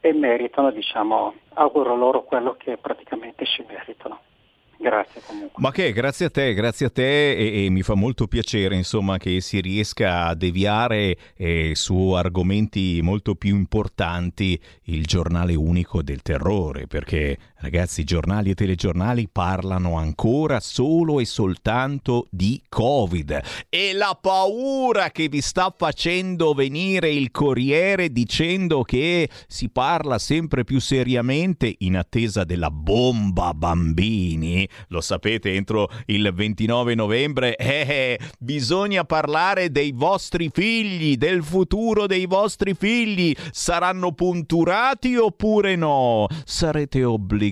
S14: e meritano, diciamo, auguro loro quello che praticamente ci meritano. Grazie comunque.
S2: Ma che, grazie a te, grazie a te e, e mi fa molto piacere insomma che si riesca a deviare eh, su argomenti molto più importanti il giornale unico del terrore, perché ragazzi giornali e telegiornali parlano ancora solo e soltanto di Covid e la paura che vi sta facendo venire il Corriere dicendo che si parla sempre più seriamente in attesa della bomba bambini lo sapete, entro il 29 novembre, eh, eh, bisogna parlare dei vostri figli, del futuro dei vostri figli. Saranno punturati oppure no? Sarete obbligati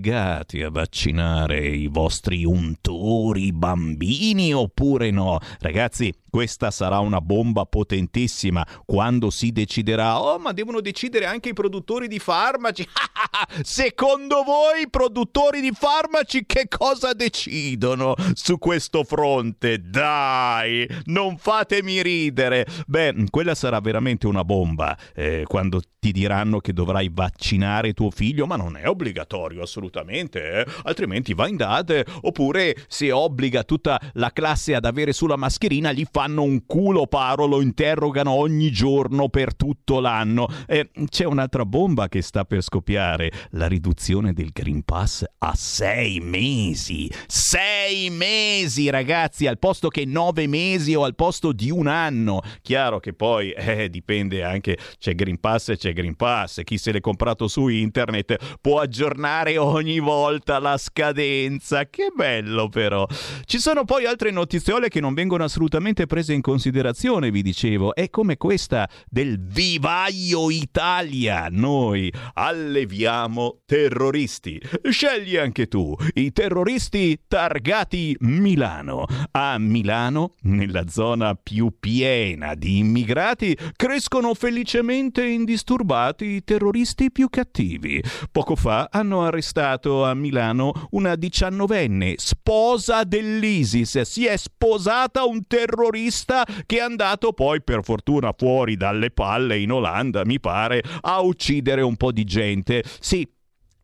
S2: a vaccinare i vostri untori bambini oppure no? Ragazzi, questa sarà una bomba potentissima quando si deciderà. Oh, ma devono decidere anche i produttori di farmaci. [laughs] Secondo voi i produttori di farmaci che cosa decidono su questo fronte? Dai, non fatemi ridere. Beh, quella sarà veramente una bomba eh, quando ti diranno che dovrai vaccinare tuo figlio, ma non è obbligatorio assolutamente, eh? altrimenti va in date, oppure se obbliga tutta la classe ad avere sulla mascherina gli fanno un culo paro, lo interrogano ogni giorno per tutto l'anno. Eh, c'è un'altra bomba che sta per scoppiare, la riduzione del Green Pass a sei mesi. Sei mesi ragazzi, al posto che nove mesi o al posto di un anno. Chiaro che poi [laughs] eh, dipende anche, c'è Green Pass e c'è Green Pass, chi se l'è comprato su internet può aggiornare ogni volta la scadenza, che bello però. Ci sono poi altre notiziole che non vengono assolutamente prese in considerazione, vi dicevo, è come questa del vivaio Italia. Noi alleviamo terroristi. Scegli anche tu i terroristi targati Milano. A Milano, nella zona più piena di immigrati, crescono felicemente indisturbati disturbati i terroristi più cattivi. Poco fa hanno arrestato a Milano una diciannovenne, sposa dell'ISIS. Si è sposata un terrorista che è andato poi, per fortuna, fuori dalle palle in Olanda, mi pare, a uccidere un po' di gente. Sì,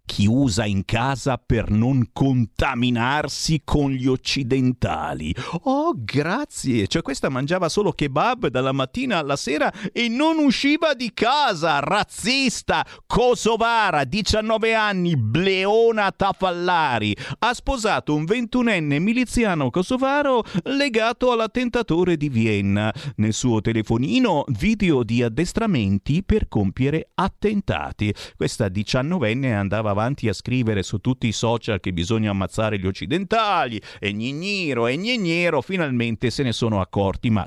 S2: chiusa in casa per non contaminarsi con gli occidentali. Oh, grazie! Cioè questa mangiava solo kebab dalla mattina alla sera e non usciva di casa. Razzista! Kosovara, 19 anni, Bleona Tafallari. Ha sposato un ventunenne miliziano kosovaro legato all'attentatore di Vienna. Nel suo telefonino video di addestramenti per compiere attentati. Questa diciannovenne andava avanti a scrivere su tutti i social che bisogna ammazzare gli occidentali e gnigniro e gnignero, finalmente se ne sono accorti, ma...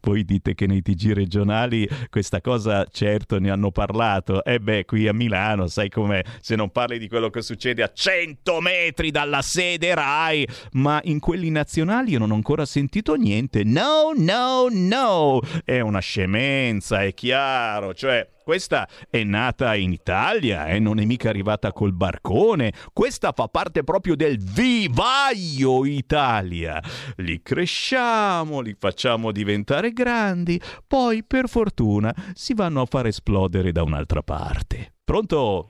S2: Voi dite che nei TG regionali questa cosa certo ne hanno parlato. E beh, qui a Milano, sai com'è, se non parli di quello che succede a 100 metri dalla sede RAI, ma in quelli nazionali io non ho ancora sentito niente. No, no, no! È una scemenza, è chiaro, cioè questa è nata in Italia e eh? non è mica arrivata col barcone. Questa fa parte proprio del vivaio Italia. Li cresciamo, li facciamo diventare grandi, poi per fortuna si vanno a far esplodere da un'altra parte. Pronto?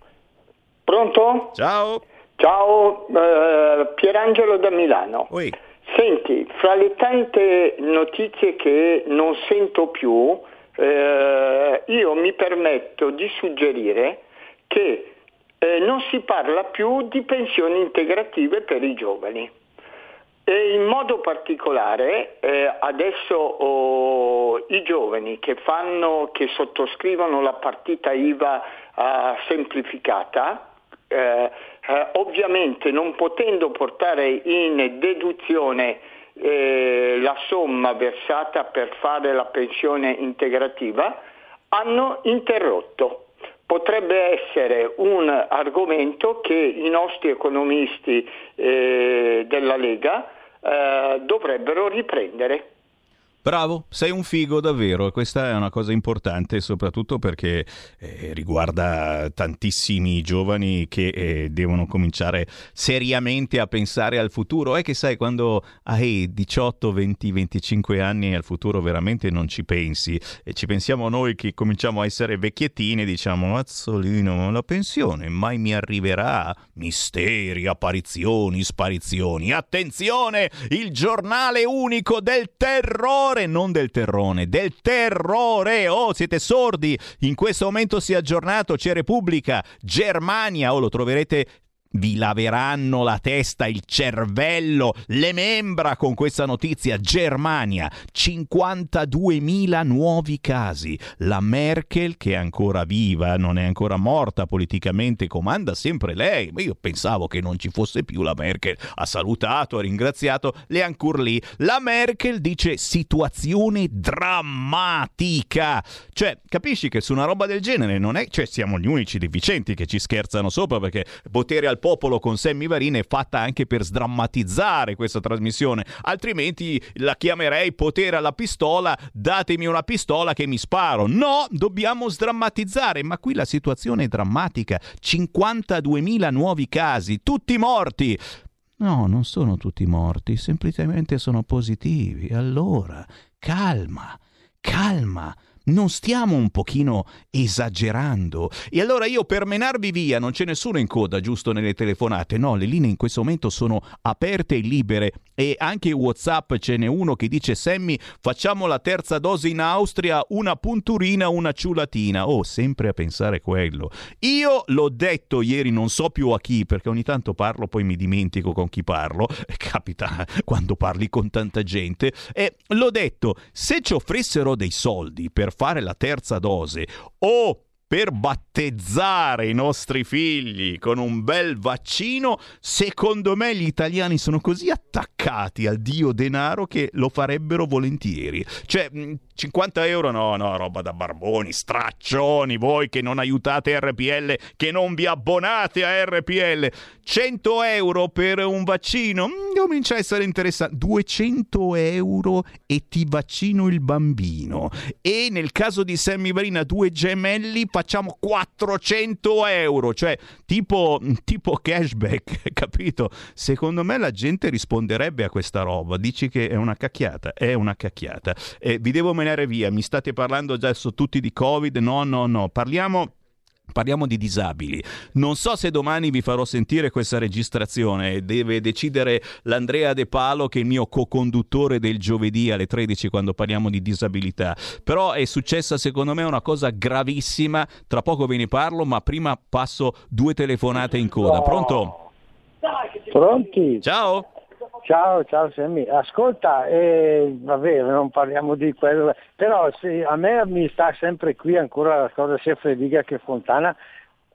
S15: Pronto?
S2: Ciao.
S15: Ciao, eh, Pierangelo da Milano.
S2: Oi.
S15: Senti, fra le tante notizie che non sento più, eh, io mi permetto di suggerire che eh, non si parla più di pensioni integrative per i giovani. E in modo particolare eh, adesso oh, i giovani che, fanno, che, sottoscrivono la partita IVA semplificata, eh, eh, ovviamente non potendo portare in deduzione eh, la somma versata per fare la pensione integrativa, hanno interrotto. Potrebbe essere un argomento che i nostri economisti eh, della Lega eh, dovrebbero riprendere.
S2: Bravo, sei un figo davvero, questa è una cosa importante soprattutto perché eh, riguarda tantissimi giovani che eh, devono cominciare seriamente a pensare al futuro. È che sai, quando hai 18, 20, 25 anni al futuro veramente non ci pensi e ci pensiamo noi che cominciamo a essere vecchiettini e diciamo Azzolino, la pensione mai mi arriverà? Misteri, apparizioni, sparizioni. Attenzione, il giornale unico del terrore terrore, non del terrone, del terrore. Oh, siete sordi? In questo momento si è aggiornato, c'è Repubblica, Germania, oh, lo troverete vi laveranno la testa, il cervello, le membra con questa notizia. Germania, 52.000 nuovi casi. La Merkel, che è ancora viva, non è ancora morta politicamente, comanda sempre lei. Ma io pensavo che non ci fosse più la Merkel. Ha salutato, ha ringraziato, le è ancora lì. La Merkel dice situazione drammatica. Cioè, capisci che su una roba del genere non è... Cioè, siamo gli unici deficienti che ci scherzano sopra perché potere al popolo con Sammy Varin è fatta anche per sdrammatizzare questa trasmissione, altrimenti la chiamerei potere alla pistola, datemi una pistola che mi sparo. No, dobbiamo sdrammatizzare, ma qui la situazione è drammatica, 52.000 nuovi casi, tutti morti. No, non sono tutti morti, semplicemente sono positivi. Allora, calma, calma non stiamo un pochino esagerando? E allora io per menarvi via, non c'è nessuno in coda giusto nelle telefonate, no, le linee in questo momento sono aperte e libere e anche Whatsapp ce n'è uno che dice Sammy facciamo la terza dose in Austria, una punturina, una ciulatina. Oh, sempre a pensare quello. Io l'ho detto ieri, non so più a chi, perché ogni tanto parlo, poi mi dimentico con chi parlo, [laughs] capita quando parli con tanta gente, e l'ho detto, se ci offrissero dei soldi per fare la terza dose o per battezzare i nostri figli con un bel vaccino, secondo me gli italiani sono così attaccati al dio denaro che lo farebbero volentieri. Cioè, 50 euro no, no, roba da barboni, straccioni, voi che non aiutate RPL, che non vi abbonate a RPL. 100 euro per un vaccino? Mm, comincia a essere interessante. 200 euro e ti vaccino il bambino. E nel caso di Sammy Varina, due gemelli, facciamo 400 euro. Cioè, tipo, tipo cashback, [laughs] capito? Secondo me la gente risponderebbe a questa roba. Dici che è una cacchiata, è una cacchiata. Eh, vi devo menare via, mi state parlando adesso tutti di Covid, no, no, no, parliamo... Parliamo di disabili. Non so se domani vi farò sentire questa registrazione, deve decidere l'Andrea De Palo che è il mio co-conduttore del giovedì alle 13 quando parliamo di disabilità. Però è successa secondo me una cosa gravissima, tra poco ve ne parlo, ma prima passo due telefonate in coda. Pronto?
S16: Pronti?
S2: Ciao.
S16: Ciao, ciao Sammy. Ascolta, eh, vabbè, non parliamo di quello, però sì, a me mi sta sempre qui ancora la cosa sia Frediga che Fontana,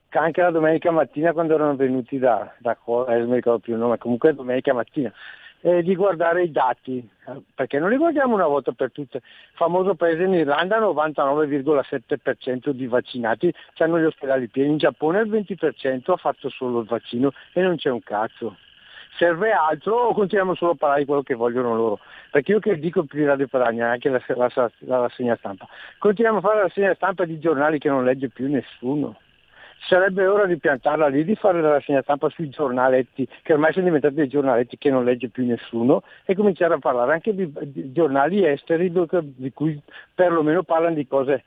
S16: anche la domenica mattina quando erano venuti da, da eh, non mi ricordo più il nome, comunque domenica mattina, eh, di guardare i dati, perché non li guardiamo una volta per tutte. Famoso paese in Irlanda 99,7% di vaccinati hanno gli ospedali pieni, in Giappone il 20% ha fatto solo il vaccino e non c'è un cazzo serve altro o continuiamo solo a parlare di quello che vogliono loro? Perché io che dico più di Radio Padania, anche la, la, la, la rassegna stampa, continuiamo a fare la rassegna stampa di giornali che non legge più nessuno. Sarebbe ora di piantarla lì, di fare la rassegna stampa sui giornaletti, che ormai sono diventati dei giornaletti che non legge più nessuno, e cominciare a parlare anche di, di giornali esteri di cui perlomeno parlano di cose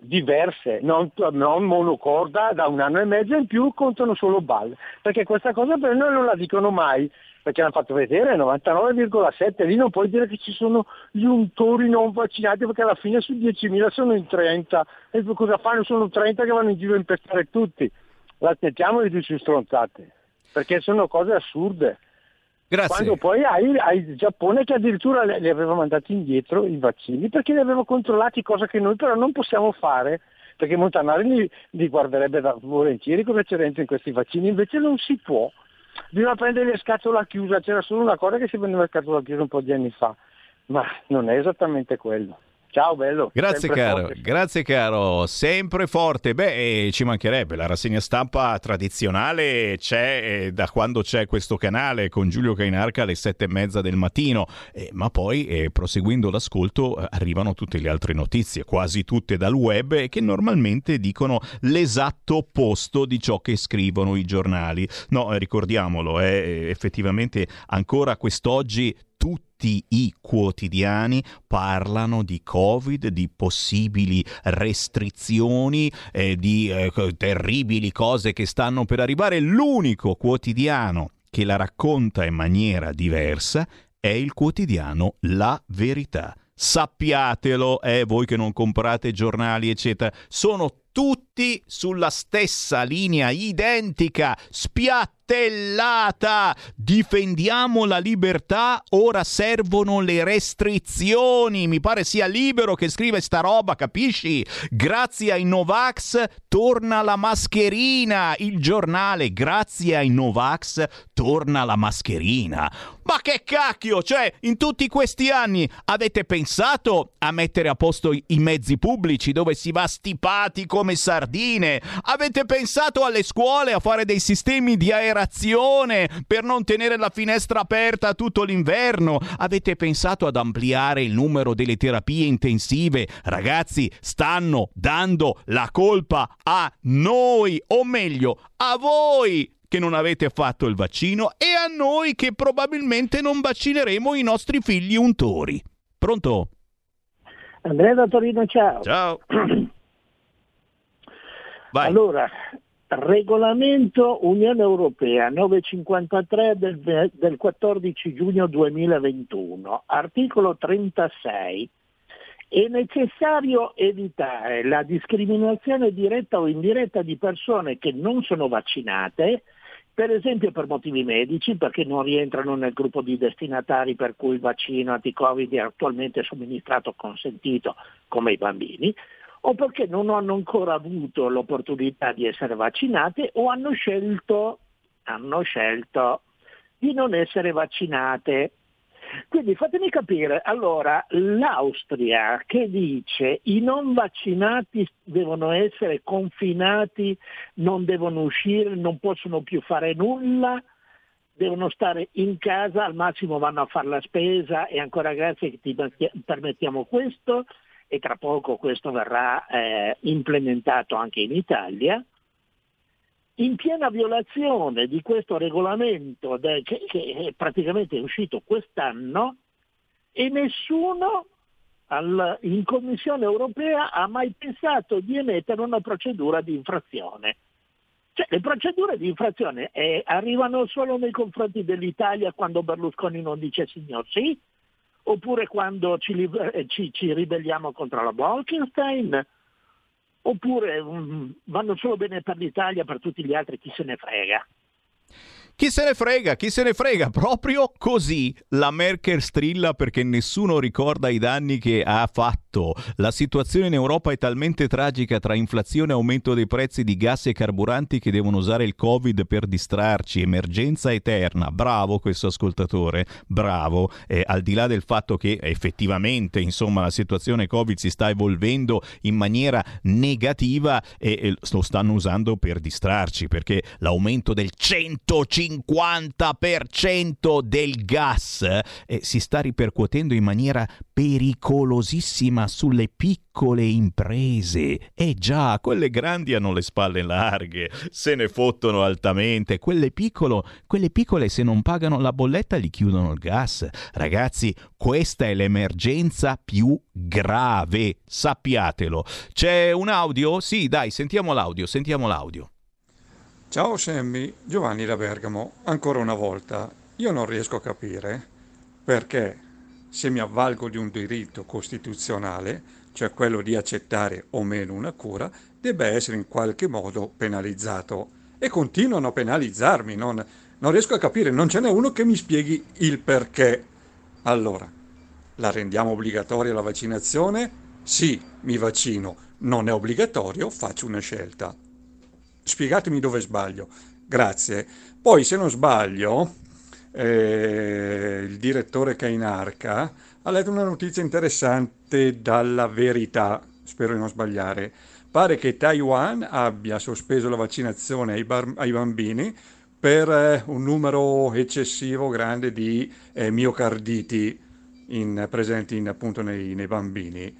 S16: diverse, non, non, monocorda da un anno e mezzo in più contano solo balle, perché questa cosa per noi non la dicono mai, perché hanno fatto vedere 99,7, lì non puoi dire che ci sono gli untori non vaccinati perché alla fine su 10.000 sono in 30 e cosa fanno? Sono 30 che vanno in giro a impestare tutti, la di dirci stronzate, perché sono cose assurde.
S2: Grazie.
S16: Quando poi hai, hai, il Giappone che addirittura li aveva mandati indietro i vaccini perché li aveva controllati, cosa che noi però non possiamo fare perché Montanari li, li guarderebbe da, volentieri come dentro in questi vaccini, invece non si può. Bisogna prendere a scatola chiusa, c'era solo una cosa che si prendeva a scatola chiusa un po' di anni fa, ma non è esattamente quello. Ciao bello.
S2: Grazie caro,
S16: forte.
S2: grazie caro, sempre forte. Beh, eh, ci mancherebbe, la rassegna stampa tradizionale c'è eh, da quando c'è questo canale con Giulio Cainarca alle sette e mezza del mattino, eh, ma poi eh, proseguendo l'ascolto arrivano tutte le altre notizie, quasi tutte dal web, eh, che normalmente dicono l'esatto opposto di ciò che scrivono i giornali. No, eh, ricordiamolo, eh, effettivamente ancora quest'oggi tutti i quotidiani parlano di Covid, di possibili restrizioni, eh, di eh, terribili cose che stanno per arrivare. L'unico quotidiano che la racconta in maniera diversa è il quotidiano La Verità. Sappiatelo, eh, voi che non comprate giornali, eccetera, sono tutti sulla stessa linea identica, spiattellata. Difendiamo la libertà, ora servono le restrizioni. Mi pare sia libero che scrive sta roba, capisci? Grazie ai Novax torna la mascherina. Il giornale, grazie ai Novax torna la mascherina. Ma che cacchio, cioè, in tutti questi anni avete pensato a mettere a posto i mezzi pubblici dove si va stipati come sardine? Avete pensato alle scuole a fare dei sistemi di aerazione per non tenere la finestra aperta tutto l'inverno? Avete pensato ad ampliare il numero delle terapie intensive? Ragazzi, stanno dando la colpa a noi, o meglio, a voi che non avete fatto il vaccino e a noi che probabilmente non vaccineremo i nostri figli untori. Pronto?
S17: Andrea da Torino, ciao.
S2: Ciao. [clears throat]
S17: Allora, regolamento Unione Europea 953 del, del 14 giugno 2021, articolo 36. È necessario evitare la discriminazione diretta o indiretta di persone che non sono vaccinate, per esempio per motivi medici, perché non rientrano nel gruppo di destinatari per cui il vaccino anti-Covid è attualmente somministrato consentito, come i bambini, o perché non hanno ancora avuto l'opportunità di essere vaccinate o hanno scelto, hanno scelto di non essere vaccinate. Quindi fatemi capire, allora l'Austria che dice i non vaccinati devono essere confinati, non devono uscire, non possono più fare nulla, devono stare in casa, al massimo vanno a fare la spesa e ancora grazie che ti permettiamo questo e tra poco questo verrà eh, implementato anche in Italia in piena violazione di questo regolamento de- che, che è praticamente uscito quest'anno e nessuno al- in Commissione europea ha mai pensato di emettere una procedura di infrazione. Cioè, le procedure di infrazione eh, arrivano solo nei confronti dell'Italia quando Berlusconi non dice signor sì, oppure quando ci, eh, ci- ci ribelliamo contro la Bolkenstein, oppure mm, vanno solo bene per l'Italia, per tutti gli altri chi se ne frega.
S2: Chi se ne frega, chi se ne frega, proprio così la Merkel strilla perché nessuno ricorda i danni che ha fatto. La situazione in Europa è talmente tragica tra inflazione e aumento dei prezzi di gas e carburanti che devono usare il Covid per distrarci, emergenza eterna. Bravo questo ascoltatore, bravo. Eh, al di là del fatto che effettivamente, insomma, la situazione Covid si sta evolvendo in maniera negativa e, e lo stanno usando per distrarci perché l'aumento del 150% del gas eh, si sta ripercuotendo in maniera pericolosissima sulle piccole imprese. E già, quelle grandi hanno le spalle larghe, se ne fottono altamente. Quelle, piccolo, quelle piccole se non pagano la bolletta gli chiudono il gas. Ragazzi, questa è l'emergenza più grave, sappiatelo. C'è un audio? Sì, dai, sentiamo l'audio, sentiamo l'audio.
S18: Ciao Sammy, Giovanni da Bergamo. Ancora una volta, io non riesco a capire perché se mi avvalgo di un diritto costituzionale, cioè quello di accettare o meno una cura, debba essere in qualche modo penalizzato. E continuano a penalizzarmi, non, non riesco a capire, non ce n'è uno che mi spieghi il perché. Allora, la rendiamo obbligatoria la vaccinazione? Sì, mi vaccino. Non è obbligatorio, faccio una scelta. Spiegatemi dove sbaglio. Grazie. Poi, se non sbaglio, eh, il direttore Cainarca ha letto una notizia interessante dalla verità, spero di non sbagliare. Pare che Taiwan abbia sospeso la vaccinazione ai, bar- ai bambini per eh, un numero eccessivo grande di eh, miocarditi in, presenti in, appunto nei, nei bambini.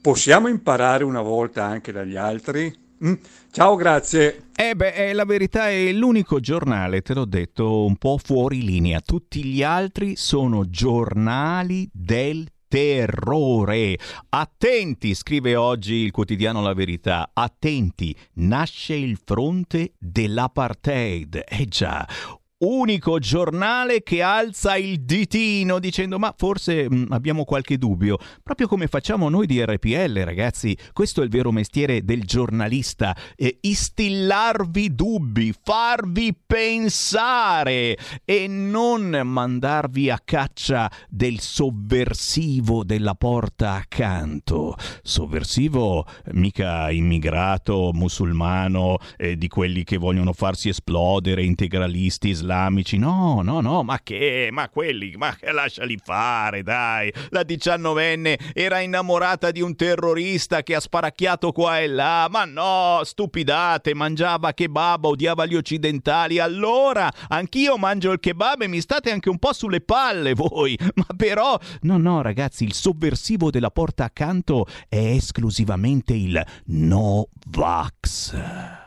S18: Possiamo imparare una volta anche dagli altri? Mm. Ciao, grazie.
S2: Eh beh, eh, la verità è l'unico giornale, te l'ho detto, un po' fuori linea. Tutti gli altri sono giornali del terrore. Attenti, scrive oggi il quotidiano La Verità, attenti, nasce il fronte dell'apartheid. Eh già, unico giornale che alza il ditino dicendo ma forse mh, mm, abbiamo qualche dubbio, proprio come facciamo noi di RPL ragazzi, questo è il vero mestiere del giornalista, eh, istillarvi dubbi, farvi pensare e non mandarvi a caccia del sovversivo della porta accanto. Sovversivo mica immigrato, musulmano, eh, di quelli che vogliono farsi esplodere, integralisti, islamici, islamici. No, no, no, ma che? Ma quelli, ma lasciali fare, dai. La diciannovenne era innamorata di un terrorista che ha sparacchiato qua e là. Ma no, stupidate, mangiava kebab, odiava gli occidentali. Allora, anch'io mangio il kebab e mi state anche un po' sulle palle voi. [laughs] Ma però, no, no, ragazzi, il sovversivo della porta accanto è esclusivamente il no vax.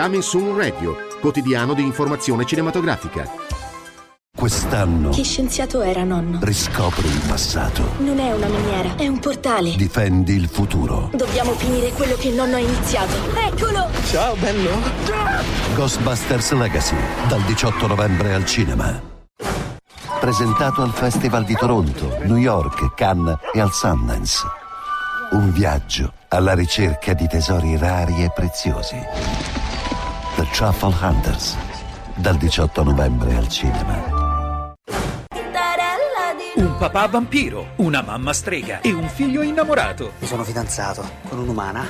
S19: Coming Soon Radio, quotidiano di informazione cinematografica.
S20: Quest'anno.
S21: Che scienziato era nonno?
S20: Riscopri il passato.
S21: Non è una miniera, è un portale.
S20: Difendi il futuro.
S21: Dobbiamo finire quello che il nonno ha iniziato. Eccolo!
S20: Ciao, bello! Ghostbusters Legacy, dal 18 novembre al cinema. Presentato al Festival di Toronto, New York, Cannes e al Sundance. Un viaggio alla ricerca di tesori rari e preziosi The Truffle Hunters, dal 18 novembre al cinema.
S22: Un papà vampiro, una mamma strega e un figlio innamorato.
S23: Mi sono fidanzato con un'umana.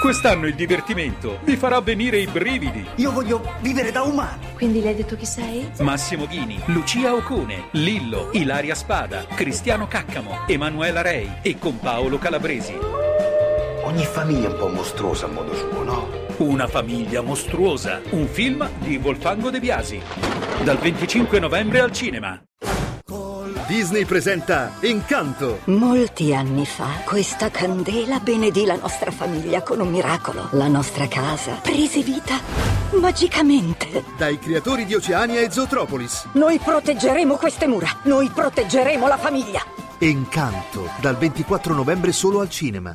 S22: Quest'anno il divertimento vi farà venire i brividi.
S23: Io voglio vivere da umano.
S21: Quindi le hai detto chi sei?
S22: Massimo Ghini, Lucia Ocone, Lillo, Ilaria Spada, Cristiano Caccamo, Emanuela Rei e con Paolo Calabresi.
S23: Ogni famiglia è un po' mostruosa a modo suo, no?
S22: Una famiglia mostruosa, un film di Volfango De Biasi. Dal 25 novembre al cinema.
S19: Disney presenta Incanto.
S21: Molti anni fa questa candela benedì la nostra famiglia con un miracolo. La nostra casa prese vita magicamente.
S19: Dai creatori di Oceania e Zootropolis.
S21: Noi proteggeremo queste mura. Noi proteggeremo la famiglia.
S19: Incanto, dal 24 novembre solo al cinema.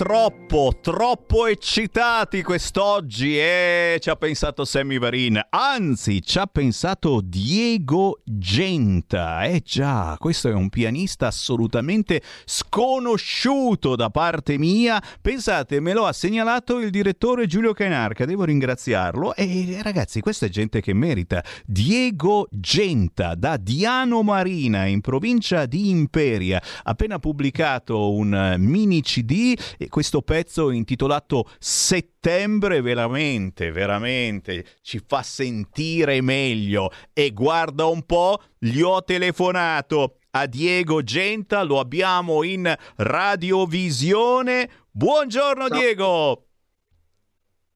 S2: Eravate troppo, troppo eccitati quest'oggi e ci ha pensato Sammy Varin. Anzi, ci ha pensato Diego Genta. Eh già, questo è un pianista assolutamente sconosciuto da parte mia. Pensate, me lo ha segnalato il direttore Giulio Cainarca, devo ringraziarlo. E ragazzi, questa è gente che merita. Diego Genta da Diano Marina in provincia di Imperia. Appena pubblicato un mini CD e questo pezzo intitolato Settembre veramente, veramente ci fa sentire meglio e guarda un po', gli ho telefonato a Diego Genta, lo abbiamo in radiovisione. Buongiorno
S24: Ciao.
S2: Diego!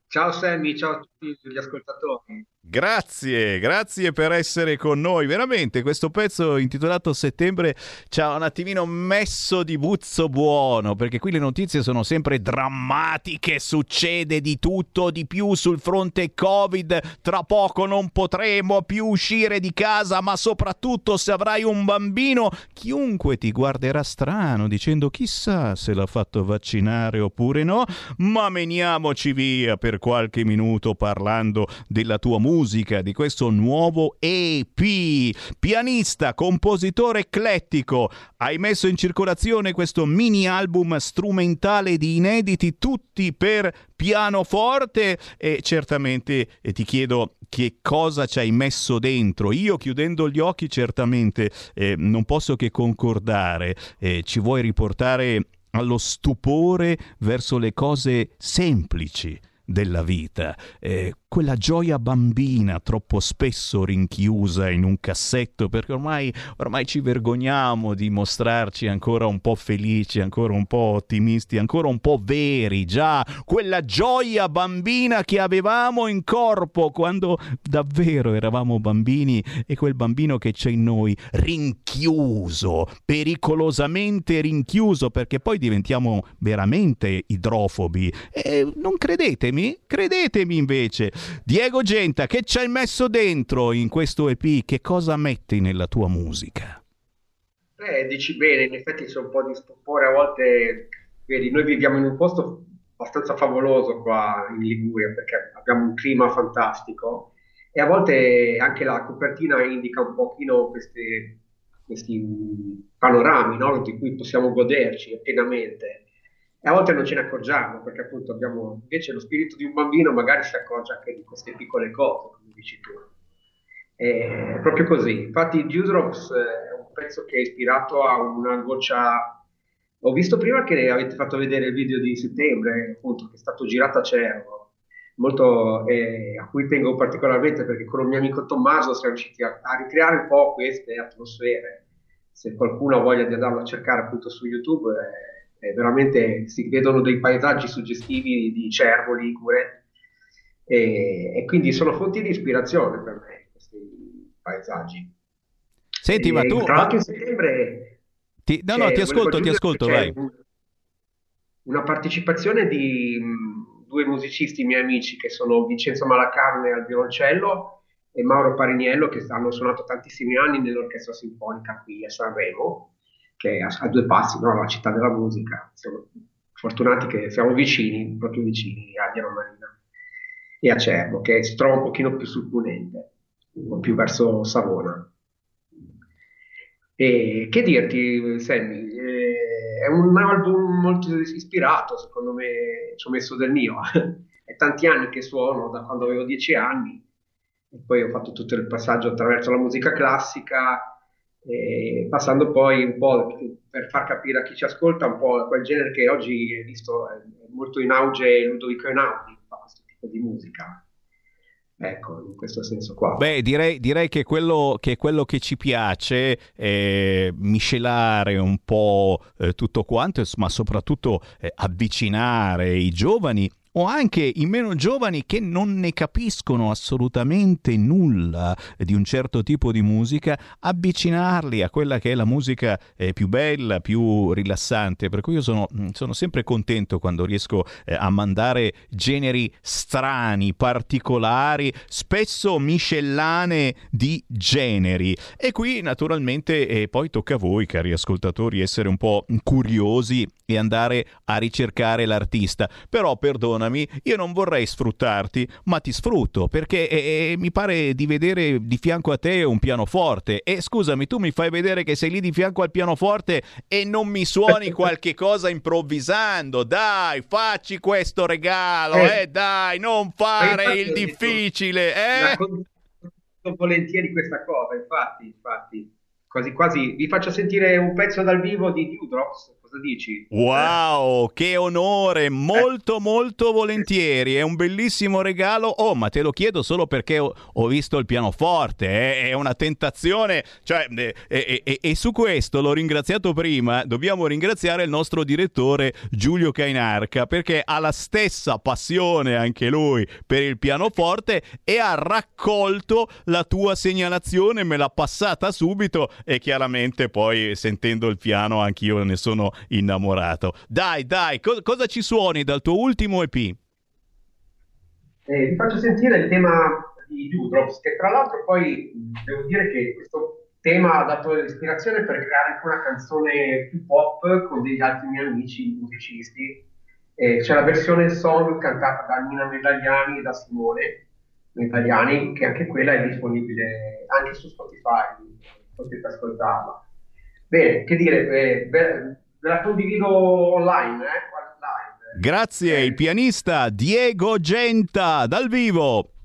S24: Ciao Sammy, ciao a tutti gli ascoltatori.
S2: Grazie, grazie per essere con noi. Veramente questo pezzo intitolato Settembre ci ha un attimino messo di buzzo buono, perché qui le notizie sono sempre drammatiche, succede di tutto, di più sul fronte Covid, tra poco non potremo più uscire di casa, ma soprattutto se avrai un bambino, chiunque ti guarderà strano dicendo chissà se l'ha fatto vaccinare oppure no, ma meniamoci via per qualche minuto parlando della tua musica musica di questo nuovo EP. Pianista, compositore eclettico, hai messo in circolazione questo mini album strumentale di inediti tutti per pianoforte e certamente e ti chiedo che cosa ci hai messo dentro. Io chiudendo gli occhi certamente eh, non posso che concordare, eh, ci vuoi riportare allo stupore verso le cose semplici della vita, eh, quella gioia bambina troppo spesso rinchiusa in un cassetto perché ormai, ormai ci vergogniamo di mostrarci ancora un po' felici, ancora un po' ottimisti, ancora un po' veri, già quella gioia bambina che avevamo in corpo quando davvero eravamo bambini e quel bambino che c'è in noi rinchiuso, pericolosamente rinchiuso perché poi diventiamo veramente idrofobi. E non credetemi, credetemi invece Diego Genta, che ci hai messo dentro in questo EP? Che cosa metti nella tua musica?
S24: Eh, dici bene, in effetti c'è un po' di stupore, a volte, vedi, noi viviamo in un posto abbastanza favoloso qua in Liguria perché abbiamo un clima fantastico e a volte anche la copertina indica un pochino queste, questi panorami no? di cui possiamo goderci pienamente e a volte non ce ne accorgiamo perché appunto abbiamo invece lo spirito di un bambino magari si accorge anche di queste piccole cose come dici tu. È proprio così. Infatti Dewdrops è un pezzo che è ispirato a una goccia ho visto prima che avete fatto vedere il video di settembre appunto che è stato girato a Cervo molto, eh, a cui tengo particolarmente perché con un mio amico Tommaso siamo riusciti a, a ricreare un po' queste atmosfere. Se qualcuno ha voglia di andarlo a cercare appunto su YouTube eh, eh, veramente si vedono dei paesaggi suggestivi di cervo, ligure, e, e, quindi sono fonti di ispirazione per me questi paesaggi.
S2: Senti, e, ma tu...
S24: Tra l'altro in settembre...
S2: Ti, no, no, ti ascolto, ti ascolto, vai.
S24: Una partecipazione di mh, due musicisti miei amici che sono Vincenzo Malacarne al violoncello e Mauro Parignello che hanno suonato tantissimi anni nell'orchestra sinfonica qui a Sanremo che è a, a due passi, no? la città della musica. Siamo fortunati che siamo vicini, proprio vicini a Diano Marina e a Cervo, che si trova un pochino più sul Punente, un po' più verso Savona. E che dirti, Sammy? È un album molto ispirato, secondo me ci ho messo del mio. [laughs] è tanti anni che suono, da quando avevo dieci anni, e poi ho fatto tutto il passaggio attraverso la musica classica, passando poi un po' per far capire a chi ci ascolta un po' quel genere che oggi è visto è molto in auge Ludovico Einaudi fa questo tipo di musica. Ecco in questo senso qua.
S2: Beh direi, direi che, quello, che quello che ci piace è miscelare un po' eh, tutto quanto ma soprattutto eh, avvicinare i giovani o anche i meno giovani che non ne capiscono assolutamente nulla di un certo tipo di musica, avvicinarli a quella che è la musica eh, più bella, più rilassante. Per cui io sono, mm, sono sempre contento quando riesco eh, a mandare generi strani, particolari, spesso miscellanee di generi. E qui naturalmente eh, poi tocca a voi, cari ascoltatori, essere un po' curiosi e andare a ricercare l'artista. Però perdonami, io non vorrei sfruttarti, ma ti sfrutto perché eh, eh, mi pare di vedere di fianco a te un pianoforte. E scusami, tu mi fai vedere che sei lì di fianco al pianoforte e non mi suoni [laughs] qualche cosa improvvisando. Dai, facci questo regalo, eh, eh dai, non fare il difficile, eh?
S24: volentieri questa cosa, infatti, infatti. Quasi quasi vi faccio sentire un pezzo dal vivo di Dewdrops dici?
S2: Wow, eh? che onore, molto molto volentieri, è un bellissimo regalo. Oh, ma te lo chiedo solo perché ho, ho visto il pianoforte, eh? è una tentazione, cioè, e, e, e, e, su questo l'ho ringraziato prima, dobbiamo ringraziare il nostro direttore Giulio Cainarca perché ha la stessa passione anche lui per il pianoforte e ha raccolto la tua segnalazione, me l'ha passata subito e chiaramente poi sentendo il piano anch'io ne sono innamorato. Dai, dai, co- cosa ci suoni dal tuo ultimo EP?
S24: Eh, vi faccio sentire il tema di Dewdrops, che tra l'altro poi devo dire che questo tema ha dato l'ispirazione per creare anche una canzone più pop con degli altri miei amici musicisti. Eh, c'è la versione song cantata da Nina Medagliani e da Simone Medagliani, che anche quella è disponibile anche su Spotify, potete ascoltarla. Bene, che dire, eh, ve la condivido online, eh? Online.
S2: Grazie, il pianista Diego Genta dal vivo.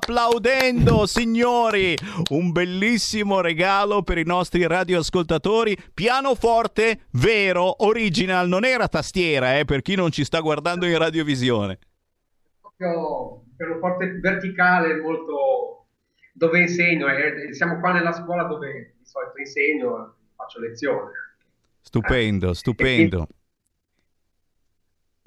S2: Applaudendo, signori. Un bellissimo regalo per i nostri radioascoltatori. Pianoforte vero, original, non era tastiera, eh, per chi non ci sta guardando in radiovisione.
S24: Pianoforte verticale molto dove insegno, eh, siamo qua nella scuola dove di solito insegno, faccio lezione.
S2: Stupendo, stupendo.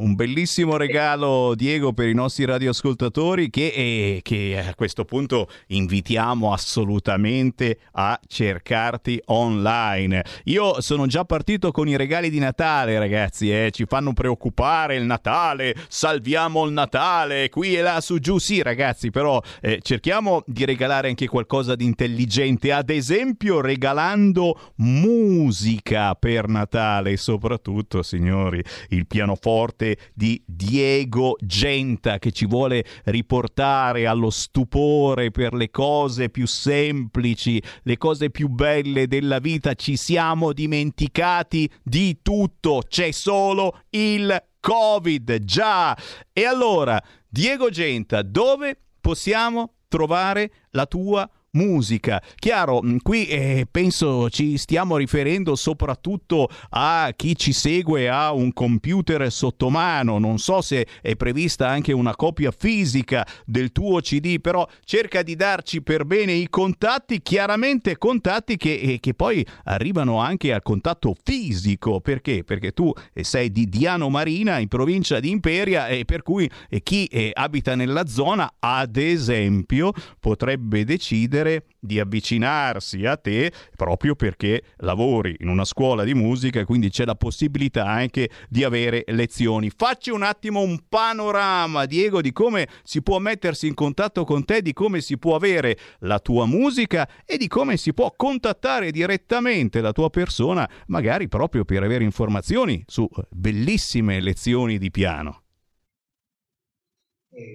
S2: Un bellissimo regalo, Diego, per i nostri radioascoltatori che, eh, che, a questo punto invitiamo assolutamente a cercarti online. Io sono già partito con i regali di Natale, ragazzi, eh, ci fanno preoccupare il Natale, salviamo il Natale, qui e là, su giù. Sì, ragazzi, però eh, cerchiamo di regalare anche qualcosa di intelligente, ad esempio regalando musica per Natale, soprattutto, signori, il pianoforte di Diego Genta che ci vuole riportare allo stupore per le cose più semplici, le cose più belle della vita. Ci siamo dimenticati di tutto, c'è solo il Covid, già. E allora, Diego Genta, dove possiamo trovare la tua musica. Chiaro, mm, qui eh, penso ci stiamo riferendo soprattutto a chi ci segue a un computer sotto mano, non so se è prevista anche una copia fisica del tuo CD, però cerca di darci per bene i contatti, chiaramente contatti che, eh, che poi arrivano anche al contatto fisico, perché? Perché tu eh, sei di Diano Marina in provincia di Imperia e per cui eh, chi eh, abita nella zona, ad esempio, potrebbe decidere decidere di avvicinarsi a te proprio perché lavori in una scuola di musica e quindi c'è la possibilità anche di avere lezioni. Facci un attimo un panorama, Diego, di come si può mettersi in contatto con te, di come si può avere la tua musica e di come si può contattare direttamente la tua persona, magari proprio per avere informazioni su bellissime lezioni di piano.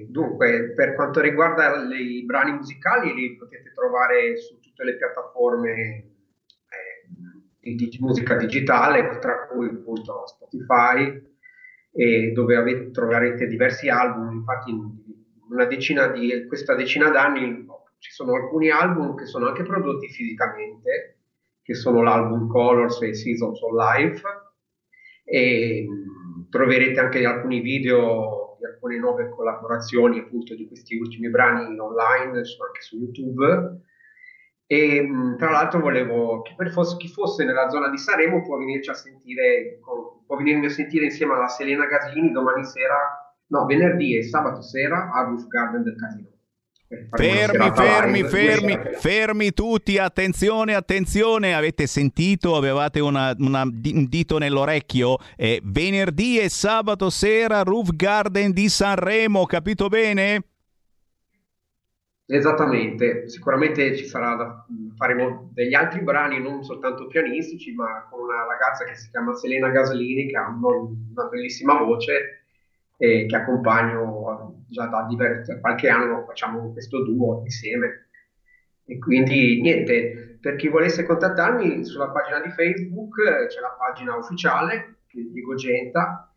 S24: Dunque, per quanto riguarda le, i brani musicali, li potete trovare su tutte le piattaforme eh, di, di, musica digitale, tra cui appunto Spotify, e dove avete, troverete diversi album. Infatti, una decina di, questa decina d'anni ci sono alcuni album che sono anche prodotti fisicamente, che sono l'album Colors e Seasons of Life, e mh, troverete anche alcuni video di alcune nuove collaborazioni appunto di questi ultimi brani online, anche su YouTube. E tra l'altro volevo che per fosse, chi fosse nella zona di Saremo può venirci a sentire, può venirmi a sentire insieme alla Selena Gasini domani sera, no, venerdì e sabato sera a Roof Garden del Casino.
S2: Fermi, fermi, fermi, fermi tutti, attenzione, attenzione, avete sentito, avevate una, una, un dito nell'orecchio? Eh, venerdì e sabato sera Roof Garden di Sanremo, capito bene?
S24: Esattamente, sicuramente ci sarà faremo degli altri brani non soltanto pianistici, ma con una ragazza che si chiama Selena Gaslini che ha una bellissima voce e che accompagno già da diversi, qualche anno, facciamo questo duo insieme. E quindi niente, per chi volesse contattarmi sulla pagina di Facebook c'è la pagina ufficiale Diego Genta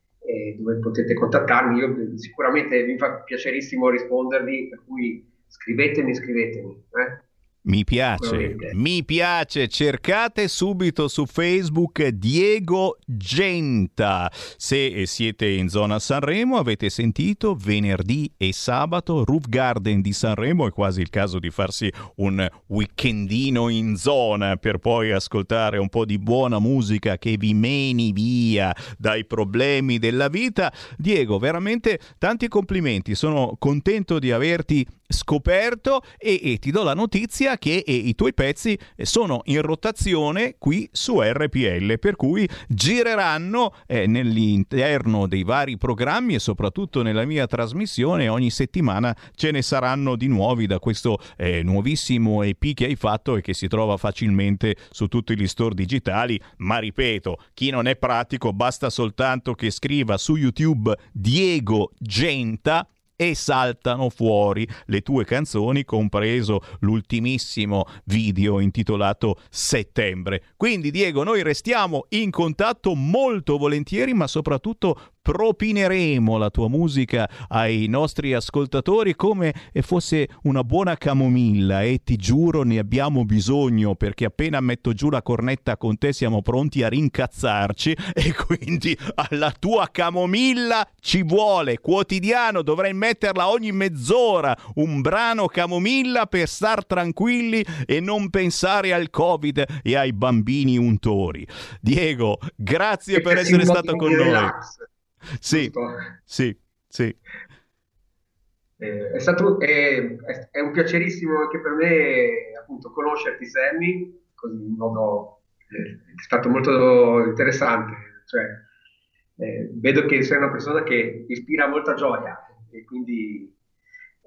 S24: dove potete contattarmi, io sicuramente mi fa piacerissimo rispondervi, per cui scrivetemi, scrivetemi. Eh?
S2: Mi piace, mi piace, cercate subito su Facebook Diego Genta. Se siete in zona Sanremo avete sentito venerdì e sabato Roof Garden di Sanremo, è quasi il caso di farsi un weekendino in zona per poi ascoltare un po' di buona musica che vi meni via dai problemi della vita. Diego, veramente tanti complimenti, sono contento di averti scoperto e, e, ti do la notizia che e, i tuoi pezzi sono in rotazione qui su RPL, per cui gireranno eh, nell'interno dei vari programmi e soprattutto nella mia trasmissione ogni settimana ce ne saranno di nuovi da questo eh, nuovissimo EP che hai fatto e che si trova facilmente su tutti gli store digitali, ma ripeto, chi non è pratico basta soltanto che scriva su YouTube Diego Genta e saltano fuori le tue canzoni, compreso l'ultimissimo video intitolato Settembre. Quindi Diego, noi restiamo in contatto molto volentieri, ma soprattutto propineremo la tua musica ai nostri ascoltatori come fosse una buona camomilla e ti giuro ne abbiamo bisogno perché appena metto giù la cornetta con te siamo pronti a rincazzarci [laughs] e quindi alla tua camomilla ci vuole quotidiano, dovrei metterla ogni mezz'ora, un brano camomilla per star tranquilli e non pensare al Covid e ai bambini untori. Diego, grazie per essere stato con noi. Sì, sì, sì.
S24: Eh, è, stato, è, è, un piacerissimo anche per me appunto conoscerti Sammy, così in modo eh, è stato molto interessante. Cioè, eh, vedo che sei una persona che ispira molta gioia e quindi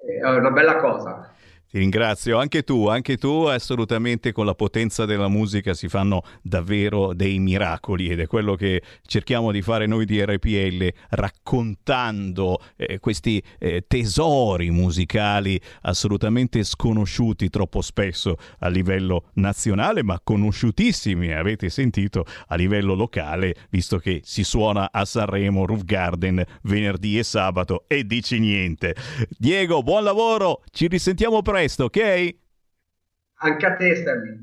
S24: eh, è una bella cosa.
S2: Ti ringrazio, anche tu, anche tu assolutamente con la potenza della musica si fanno davvero dei miracoli ed è quello che cerchiamo di fare noi di RPL raccontando eh, questi eh, tesori musicali assolutamente sconosciuti troppo spesso a livello nazionale ma conosciutissimi, avete sentito, a livello locale visto che si suona a Sanremo, Roof Garden venerdì e sabato e dici niente. Diego, buon lavoro, ci risentiamo presto presto, ok?
S24: Anche a te, Stanley.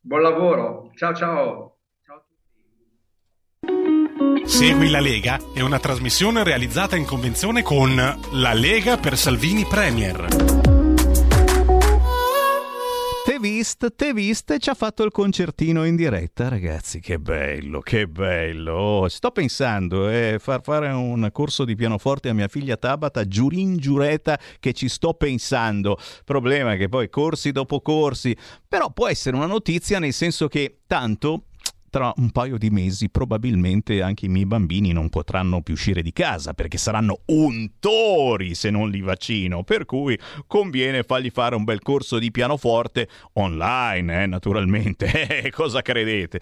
S24: Buon lavoro. Ciao ciao. ciao
S25: Segui la Lega è una trasmissione realizzata in convenzione con La Lega per Salvini Premier.
S2: Te vist, te vist e ci ha fatto il concertino in diretta, ragazzi. Che bello, che bello. Oh, sto pensando eh, far fare un corso di pianoforte a mia figlia Tabata, giurin giureta che ci sto pensando. Problema che poi corsi dopo corsi, però può essere una notizia nel senso che tanto tra un paio di mesi probabilmente anche i miei bambini non potranno più uscire di casa perché saranno untori se non li vaccino, per cui conviene fargli fare un bel corso di pianoforte online, eh, naturalmente. [laughs] Eh, cosa credete?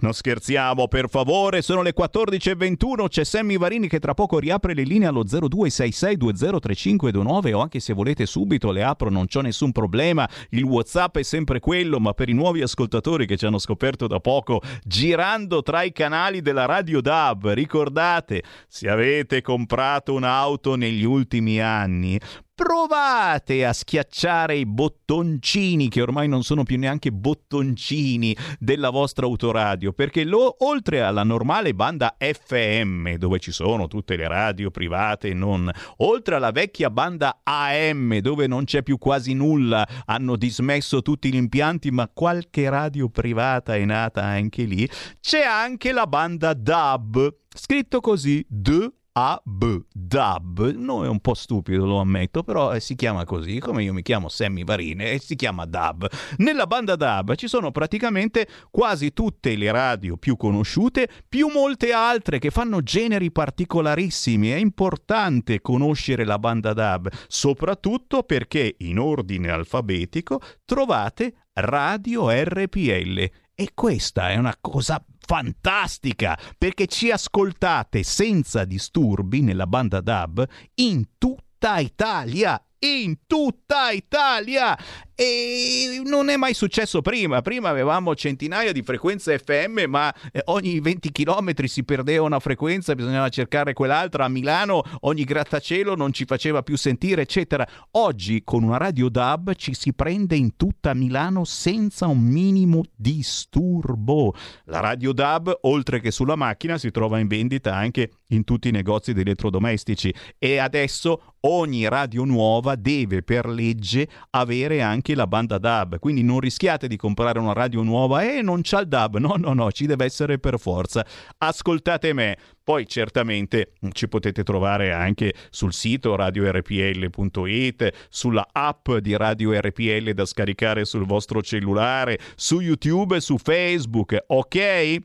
S2: Non scherziamo, per favore, sono le 14.21, c'è Sammy Varini che tra poco riapre le linee allo 0266203529 o anche se volete subito le apro, non c'ho nessun problema, il WhatsApp è sempre quello, ma per i nuovi ascoltatori che ci hanno scoperto da poco girando tra i canali della Radio DAB. Ricordate, se avete comprato un'auto negli ultimi anni, provate a schiacciare i bottoncini che ormai non sono più neanche bottoncini della vostra autoradio perché lo, oltre alla normale banda FM dove ci sono tutte le radio private e non oltre alla vecchia banda AM dove non c'è più quasi nulla hanno dismesso tutti gli impianti ma qualche radio privata è nata anche lì c'è anche la banda DAB scritto così D a-B, DAB, no è un po' stupido lo ammetto, però eh, si chiama così, come io mi chiamo Sammy Varine e si chiama DAB. Nella banda DAB ci sono praticamente quasi tutte le radio più conosciute, più molte altre che fanno generi particolarissimi. È importante conoscere la banda DAB, soprattutto perché in ordine alfabetico trovate Radio RPL e questa è una cosa fantastica perché ci ascoltate senza disturbi nella banda DAB in tutta Italia in tutta Italia e non è mai successo prima. Prima avevamo centinaia di frequenze FM, ma eh, ogni 20 km si perdeva una frequenza, bisognava cercare quell'altra. A Milano ogni grattacielo non ci faceva più sentire, eccetera. Oggi con una radio DAB ci si prende in tutta Milano senza un minimo disturbo. La radio DAB, oltre che sulla macchina, si trova in vendita anche in tutti i negozi di elettrodomestici e adesso ogni radio nuova deve per legge avere anche anche la banda DAB, quindi non rischiate di comprare una radio nuova e eh, non c'ha il DAB, no no no, ci deve essere per forza. Ascoltate me. Poi certamente ci potete trovare anche sul sito radiorpl.it, sulla app di Radio RPL da scaricare sul vostro cellulare, su YouTube su Facebook, ok?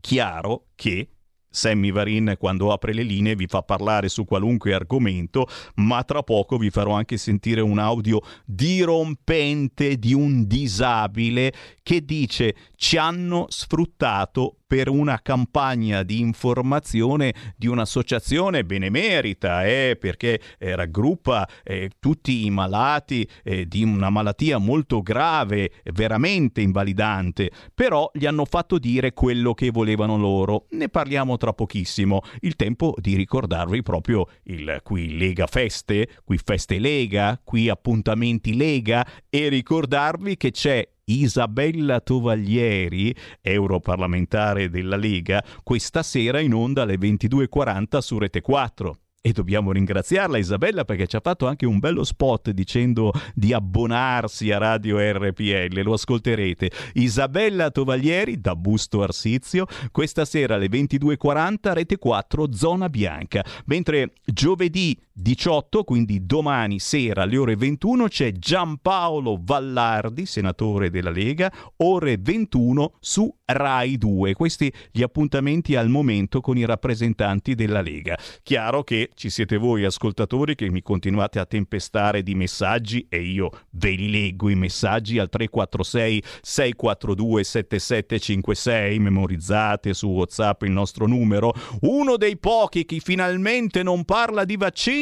S2: Chiaro che Sammy Varin quando apre le linee vi fa parlare su qualunque argomento, ma tra poco vi farò anche sentire un audio dirompente di un disabile che dice ci hanno sfruttato per una campagna di informazione di un'associazione benemerita, eh, perché eh, raggruppa eh, tutti i malati eh, di una malattia molto grave, veramente invalidante, però gli hanno fatto dire quello che volevano loro. Ne parliamo tra tra pochissimo. Il tempo di ricordarvi proprio il qui Lega Feste, qui Feste Lega, qui appuntamenti Lega e ricordarvi che c'è Isabella Tovaglieri, europarlamentare della Lega, questa sera in onda alle 22.40 su Rete 4. E dobbiamo ringraziarla Isabella perché ci ha fatto anche un bello spot dicendo di abbonarsi a Radio RPL, lo ascolterete. Isabella Tovaglieri da Busto Arsizio, questa sera alle 22.40 Rete 4 Zona Bianca, mentre giovedì 18, quindi domani sera alle ore 21 c'è Giampaolo Vallardi, senatore della Lega, ore 21 su Rai 2. Questi gli appuntamenti al momento con i rappresentanti della Lega. Chiaro che ci siete voi ascoltatori che mi continuate a tempestare di messaggi e io ve li leggo i messaggi al 346 642 7756, memorizzate su WhatsApp il nostro numero. Uno dei pochi che finalmente non parla di vaccini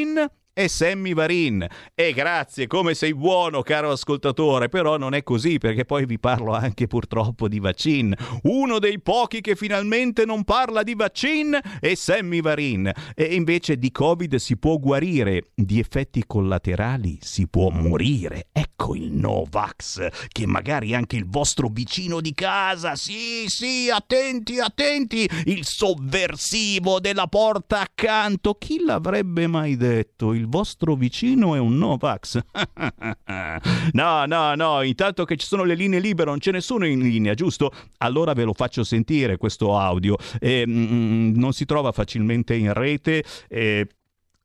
S2: e Sammy Varin. E grazie, come sei buono, caro ascoltatore, però non è così perché poi vi parlo anche purtroppo di vaccin. Uno dei pochi che finalmente non parla di vaccin è Sammy Varin. E invece di Covid si può guarire, di effetti collaterali si può morire. Ecco il Novax, che magari anche il vostro vicino di casa, sì, sì, attenti, attenti, il sovversivo della porta accanto, chi l'avrebbe mai detto? Il il vostro vicino è un Novax. [laughs] no, no, no, intanto che ci sono le linee libere, non ce ne sono in linea, giusto? Allora ve lo faccio sentire questo audio. Eh, mm, non si trova facilmente in rete. Eh,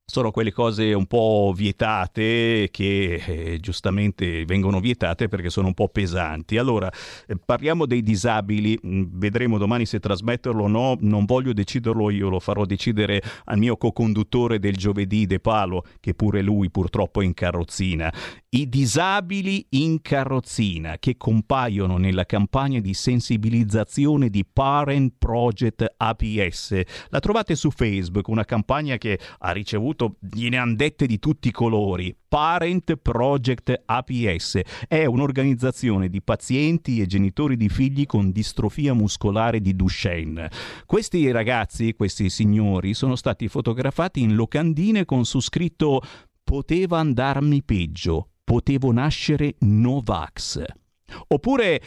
S2: sono quelle cose un po' vietate che eh, giustamente vengono vietate perché sono un po' pesanti. Allora, eh, parliamo dei disabili, mm, vedremo domani se trasmetterlo o no, non voglio deciderlo io, lo farò decidere al mio co-conduttore del giovedì De Palo, che pure lui purtroppo è in carrozzina. I disabili in carrozzina che compaiono nella campagna di sensibilizzazione di Parent Project APS. La trovate su Facebook, una campagna che ha ricevuto, gliene hanno dette di tutti i colori. Parent Project APS è un'organizzazione di pazienti e genitori di figli con distrofia muscolare di Duchenne. Questi ragazzi, questi signori, sono stati fotografati in locandine con su scritto poteva andarmi peggio, potevo nascere Novax. Oppure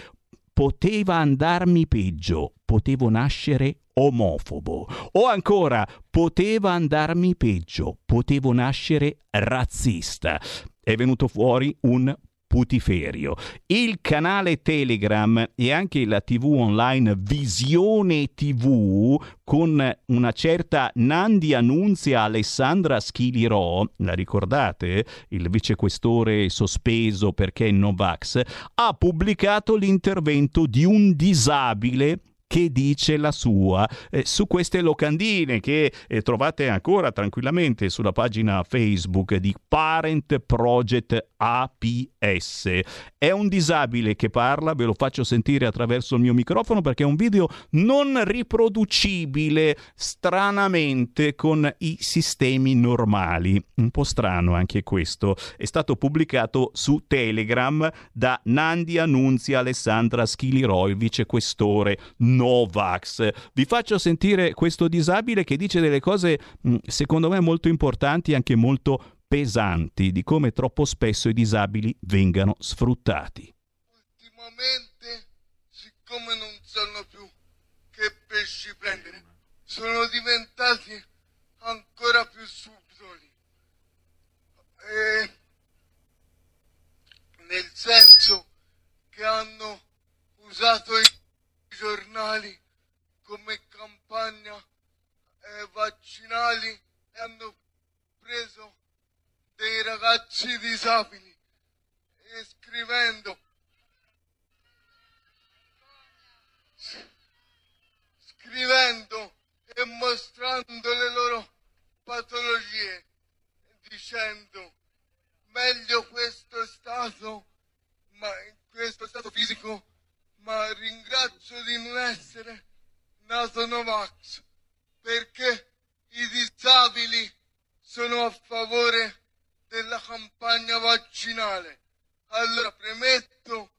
S2: poteva andarmi peggio, potevo nascere omofobo. O ancora, poteva andarmi peggio, potevo nascere razzista. È venuto fuori un putiferio. Il canale Telegram e anche la TV online Visione TV con una certa Nandi Annunzia Alessandra Schilirò, la ricordate? Il vicequestore sospeso perché Novax, ha pubblicato l'intervento di un disabile che dice la sua eh, su queste locandine che eh, trovate ancora tranquillamente sulla pagina Facebook di Parent Project APS. È un disabile che parla, ve lo faccio sentire attraverso il mio microfono perché è un video non riproducibile stranamente con i sistemi normali. Un po' strano anche questo. È stato pubblicato su Telegram da Nandi Annunzia Alessandra Schiliroy, vicequestore Novax. Vi faccio sentire questo disabile che dice delle cose mm, secondo me molto importanti e anche molto pesanti di come troppo spesso i disabili vengano sfruttati.
S26: Ultimamente, siccome non sanno più che pesci prendere, sono diventati ancora più subdoli. E nel senso che hanno usato i giornali come campagna eh, vaccinali e hanno preso dei ragazzi disabili. E scrivendo scrivendo e mostrando le loro patologie dicendo meglio questo stato ma in questo stato fisico ma ringrazio di non essere nato Novax perché i disabili sono a favore della campagna vaccinale. Allora premetto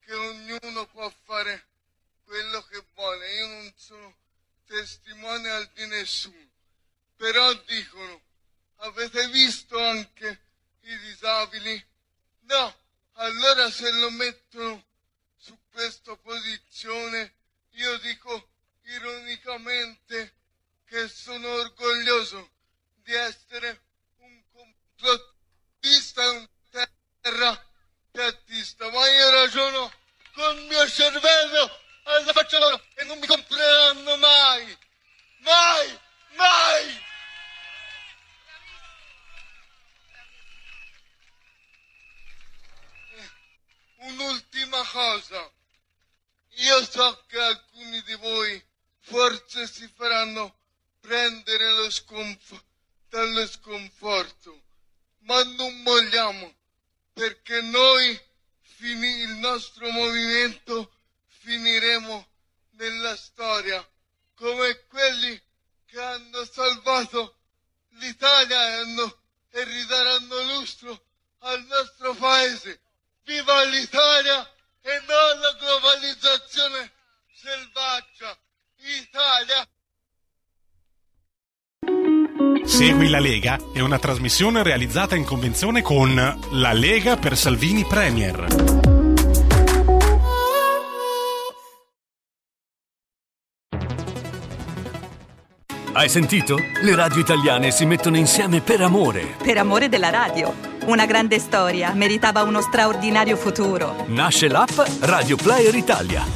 S26: che ognuno può fare quello che vuole. Io non sono testimone di nessuno. Però dicono, avete visto anche i disabili? No, allora se lo mettono su questa posizione, io dico ironicamente che sono orgoglioso di essere un complottista e un terra piattista, ma io ragiono col mio cervello alla faccia loro e non mi compreranno mai, mai, mai! Un'ultima cosa, io so che alcuni di voi forse si faranno prendere lo sconf- dallo sconforto, ma non molliamo, perché noi, fini- il nostro movimento, finiremo nella storia come quelli che hanno salvato l'Italia e, hanno- e ridaranno lustro al nostro paese. Viva l'Italia e non la globalizzazione selvaggia! Italia!
S25: Segui la Lega è una trasmissione realizzata in convenzione con La Lega per Salvini Premier.
S27: Hai sentito? Le radio italiane si mettono insieme per amore.
S28: Per amore della radio. Una grande storia meritava uno straordinario futuro.
S27: Nasce l'app Radio Player Italia.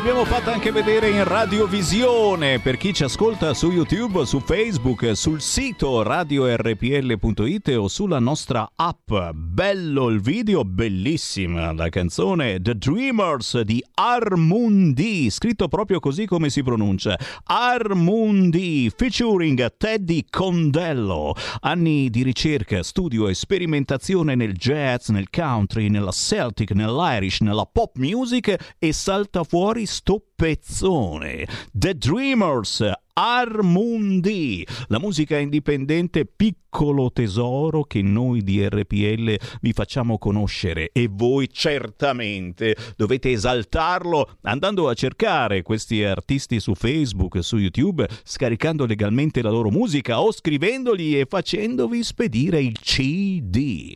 S2: L'abbiamo fatta anche vedere in radiovisione per chi ci ascolta su YouTube, su Facebook, sul sito radiorpl.it o sulla nostra app. Bello il video, bellissima la canzone The Dreamers di Armundi, scritto proprio così come si pronuncia. Armundi featuring Teddy Condello. Anni di ricerca, studio e sperimentazione nel jazz, nel country, nella Celtic, nell'Irish, nella pop music e salta fuori sto pezzone. The Dreamers, Armundi, la musica indipendente piccolo tesoro che noi di RPL vi facciamo conoscere e voi certamente dovete esaltarlo andando a cercare questi artisti su Facebook, su YouTube, scaricando legalmente la loro musica o scrivendoli e facendovi spedire il CD.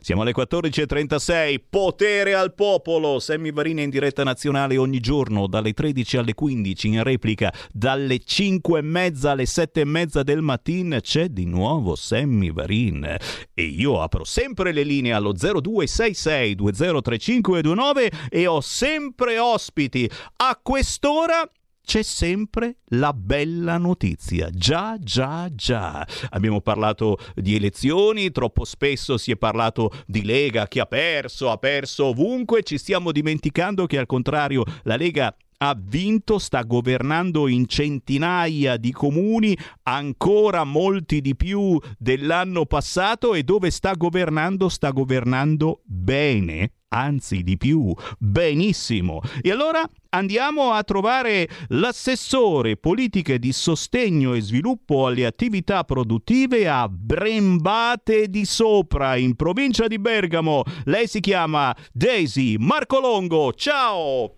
S2: Siamo alle 14.36, potere al popolo, Sammy Varina in diretta nazionale ogni giorno dalle 13 alle 15 in replica dalle 5 e mezza alle 7 e mezza del mattino c'è di nuovo Sammy Varin e io apro sempre le linee allo 0266 203529 e ho sempre ospiti a quest'ora c'è sempre la bella notizia. Già, già, già. Abbiamo parlato di elezioni, troppo spesso si è parlato di Lega che ha perso, ha perso ovunque, ci stiamo dimenticando che al contrario la Lega ha vinto, sta governando in centinaia di comuni, ancora molti di più dell'anno passato e dove sta governando sta governando bene, anzi di più, benissimo. E allora andiamo a trovare l'assessore politiche di sostegno e sviluppo alle attività produttive a Brembate di Sopra, in provincia di Bergamo. Lei si chiama Daisy Marcolongo. Ciao!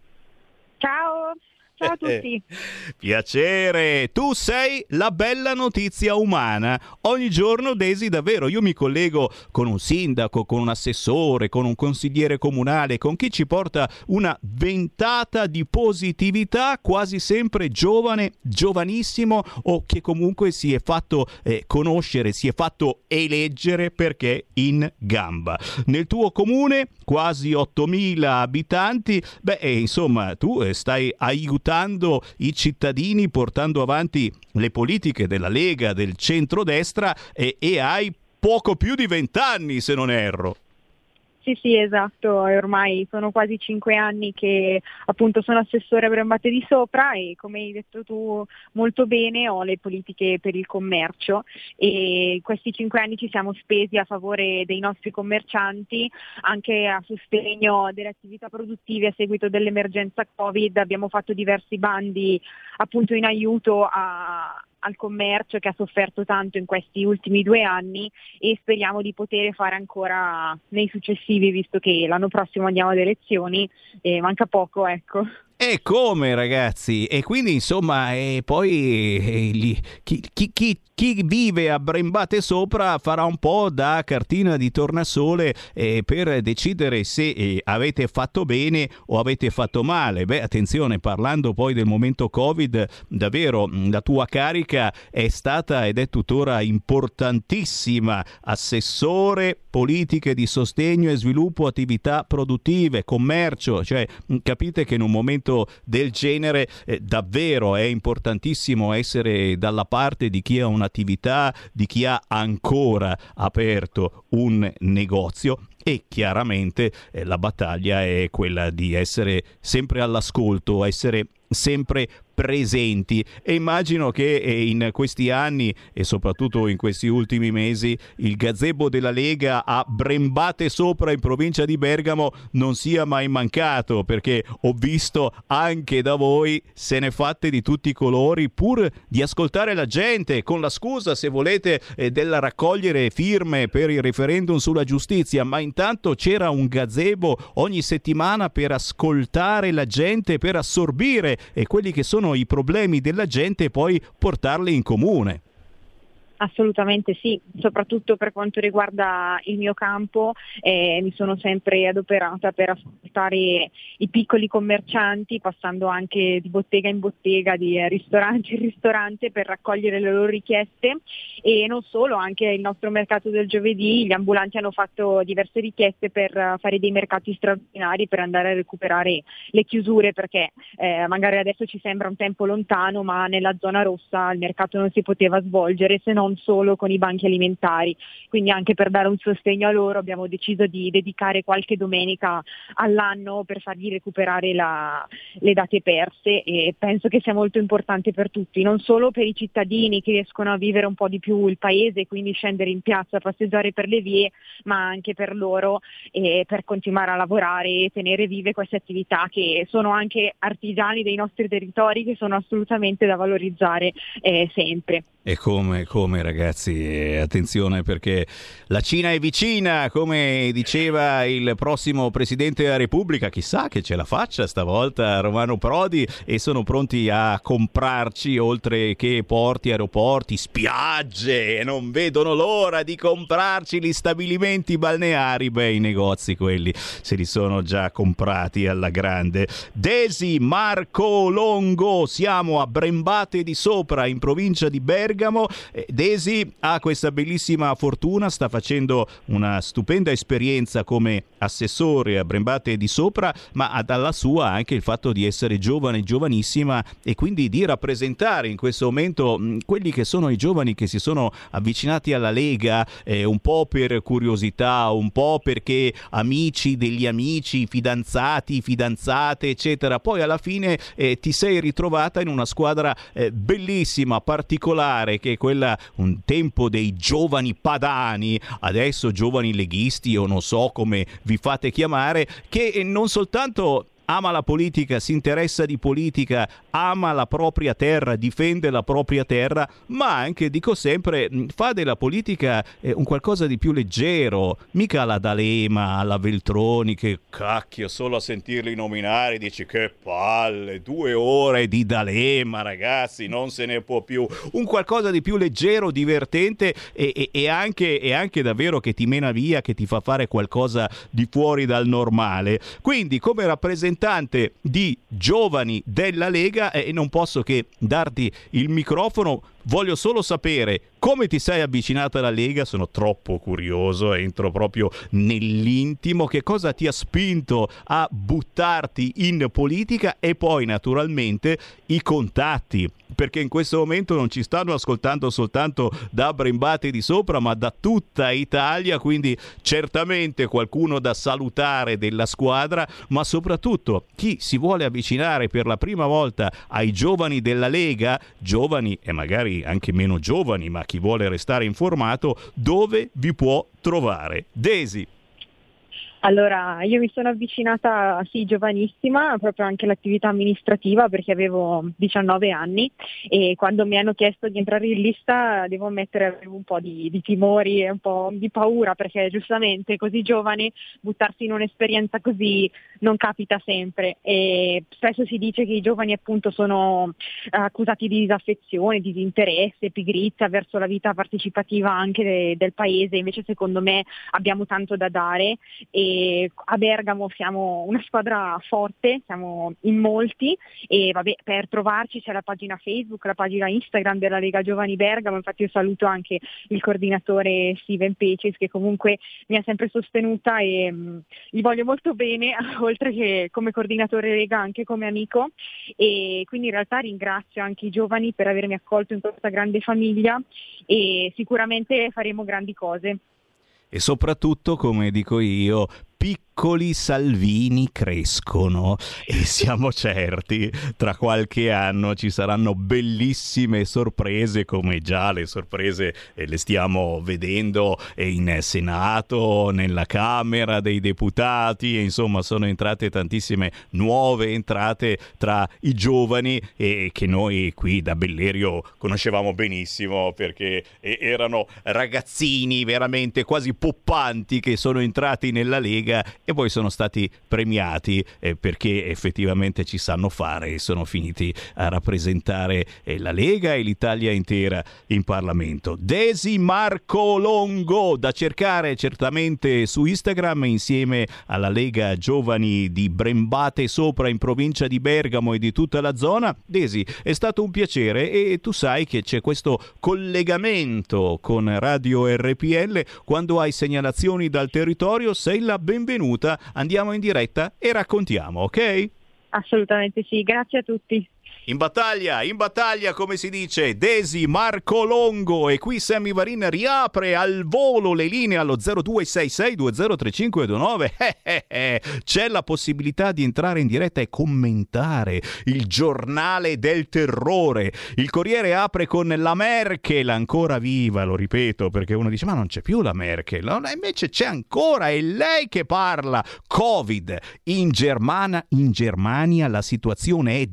S29: Ciao, ciao a tutti.
S2: Piacere, tu sei la bella notizia umana. Ogni giorno, Desi, davvero, io mi collego con un sindaco, con un assessore, con un consigliere comunale, con chi ci porta una ventata di positività, quasi sempre giovane, giovanissimo o che comunque si è fatto eh, conoscere, si è fatto eleggere perché in gamba. Nel tuo comune, quasi 8.000 abitanti, beh, eh, insomma, tu eh, stai aiutando i cittadini portando avanti le politiche della Lega, del centrodestra e, e hai poco più di vent'anni se non erro.
S29: Sì, sì, esatto, e ormai sono quasi cinque anni che appunto sono assessore a Brembate di Sopra e come hai detto tu molto bene ho le politiche per il commercio e questi cinque anni ci siamo spesi a favore dei nostri commercianti, anche a sostegno delle attività produttive a seguito dell'emergenza Covid, abbiamo fatto diversi bandi appunto in aiuto a, al commercio che ha sofferto tanto in questi ultimi due anni e speriamo di poter fare ancora nei successivi visto che l'anno prossimo andiamo ad elezioni e manca poco ecco.
S2: E come ragazzi? E quindi insomma, e poi eh, gli- chi, chi- chi- chi vive a Brembate sopra farà un po' da cartina di tornasole eh, per decidere se eh, avete fatto bene o avete fatto male. Beh, attenzione, parlando poi del momento Covid, davvero mh, la tua carica è stata ed è tuttora importantissima. Assessore, politiche di sostegno e sviluppo, attività produttive, commercio, cioè mh, capite che in un momento del genere eh, davvero è importantissimo essere dalla parte di chi ha un'attività, di chi ha ancora aperto un negozio e chiaramente eh, la battaglia è quella di essere sempre all'ascolto, essere sempre presenti. E immagino che eh, in questi anni e soprattutto in questi ultimi mesi il gazebo della Lega a Brembate sopra in provincia di Bergamo non sia mai mancato perché ho visto anche da voi se ne fatte di tutti i colori pur di ascoltare la gente con la scusa se volete eh, della raccogliere firme per il referendum sulla giustizia. Ma intanto c'era un gazebo ogni settimana per ascoltare la gente per assorbire eh, quelli che sono i problemi della gente e poi portarli in comune.
S29: Assolutamente sì, soprattutto per quanto riguarda il mio campo eh, mi sono sempre adoperata per ascoltare i piccoli commercianti, passando anche di bottega in bottega, di ristorante in ristorante per raccogliere le loro richieste. E non solo, anche il nostro mercato del giovedì, gli ambulanti hanno fatto diverse richieste per fare dei mercati straordinari per andare a recuperare le chiusure perché eh, magari adesso ci sembra un tempo lontano ma nella zona rossa il mercato non si poteva svolgere se non solo con i banchi alimentari. Quindi anche per dare un sostegno a loro abbiamo deciso di dedicare qualche domenica all'anno per fargli recuperare la- le date perse e penso che sia molto importante per tutti, non solo per i cittadini che riescono a vivere un po' di più il paese quindi scendere in piazza, passeggiare per le vie, ma anche per loro e per continuare a lavorare e tenere vive queste attività che sono anche artigiani dei nostri territori che sono assolutamente da valorizzare eh, sempre.
S2: E come, come ragazzi, eh, attenzione perché la Cina è vicina, come diceva il prossimo Presidente della Repubblica, chissà che ce la faccia stavolta Romano Prodi e sono pronti a comprarci oltre che porti, aeroporti, spiagge e non vedono l'ora di comprarci gli stabilimenti balneari, beh i negozi quelli se li sono già comprati alla grande. Desi Marco Longo, siamo a Brembate di Sopra in provincia di Bergamo. Eh, Desi ha questa bellissima fortuna, sta facendo una stupenda esperienza come assessore a Brembate di Sopra, ma ha dalla sua anche il fatto di essere giovane, giovanissima e quindi di rappresentare in questo momento mh, quelli che sono i giovani che si sono avvicinati alla Lega eh, un po' per curiosità, un po' perché amici degli amici, fidanzati, fidanzate, eccetera. Poi alla fine eh, ti sei ritrovata in una squadra eh, bellissima, particolare, che è quella un tempo dei giovani padani, adesso giovani leghisti o non so come vi fate chiamare, che non soltanto ama la politica, si interessa di politica, ama la propria terra, difende la propria terra, ma anche, dico sempre, fa della politica eh, un qualcosa di più leggero, mica la D'Alema, la Veltroni, che cacchio, solo a sentirli nominare dici che palle, due ore di D'Alema ragazzi, non se ne può più, un qualcosa di più leggero, divertente e, e- e anche, e anche davvero che ti mena via, che ti fa fare qualcosa di fuori dal normale. Quindi come rappresentante di giovani della Lega eh, non posso che darti il microfono. Voglio solo sapere come ti sei avvicinata alla Lega, sono troppo curioso, entro proprio nell'intimo, che cosa ti ha spinto a buttarti in politica? E poi naturalmente i contatti, perché in questo momento non ci stanno ascoltando soltanto da Brembate di sopra, ma da tutta Italia, quindi certamente qualcuno da salutare della squadra, ma soprattutto chi si vuole avvicinare per la prima volta ai giovani della Lega, giovani e magari anche meno giovani, ma chi vuole restare informato, dove vi può trovare? Desi.
S29: Allora, io mi sono avvicinata, sì, giovanissima, proprio anche all'attività amministrativa perché avevo 19 anni e quando mi hanno chiesto di entrare in lista devo ammettere avevo un po' di, di timori e un po' di paura perché giustamente così giovane buttarsi in un'esperienza così non capita sempre. E spesso si dice che i giovani appunto sono eh, accusati di disaffezione, di disinteresse, pigrizia verso la vita partecipativa anche de- del paese, invece secondo me abbiamo tanto da dare. E a Bergamo siamo una squadra forte, siamo in molti. E vabbè, per trovarci c'è la pagina Facebook, la pagina Instagram della Lega Giovani Bergamo, infatti io saluto anche il coordinatore Steven Pecis che comunque mi ha sempre sostenuta e mh, gli voglio molto bene, [laughs] oltre che come coordinatore Lega anche come amico e quindi in realtà ringrazio anche i giovani per avermi accolto in questa grande famiglia e sicuramente faremo grandi cose.
S2: E soprattutto, come dico io, piccoli Salvini crescono e [laughs] siamo certi tra qualche anno ci saranno bellissime sorprese come già le sorprese eh, le stiamo vedendo eh, in Senato, nella Camera dei Deputati insomma sono entrate tantissime nuove entrate tra i giovani e che noi qui da Bellerio conoscevamo benissimo perché eh, erano ragazzini veramente quasi poppanti che sono entrati nella Lega e poi sono stati premiati eh, perché effettivamente ci sanno fare e sono finiti a rappresentare eh, la Lega e l'Italia intera in Parlamento. Desi Marco Longo, da cercare certamente su Instagram insieme alla Lega Giovani di Brembate Sopra in provincia di Bergamo e di tutta la zona. Desi, è stato un piacere e tu sai che c'è questo collegamento con Radio RPL. Quando hai segnalazioni dal territorio sei la benvenuta. Andiamo in diretta e raccontiamo, ok?
S29: Assolutamente sì, grazie a tutti.
S2: In battaglia, in battaglia, come si dice, Desi Marco Longo e qui Sammy Varin riapre al volo le linee allo 0266203529. [laughs] Eh, eh, eh. C'è la possibilità di entrare in diretta e commentare il giornale del terrore. Il Corriere apre con la Merkel ancora viva, lo ripeto, perché uno dice "Ma non c'è più la Merkel". No, invece c'è ancora, è lei che parla. Covid in Germania, in Germania la situazione è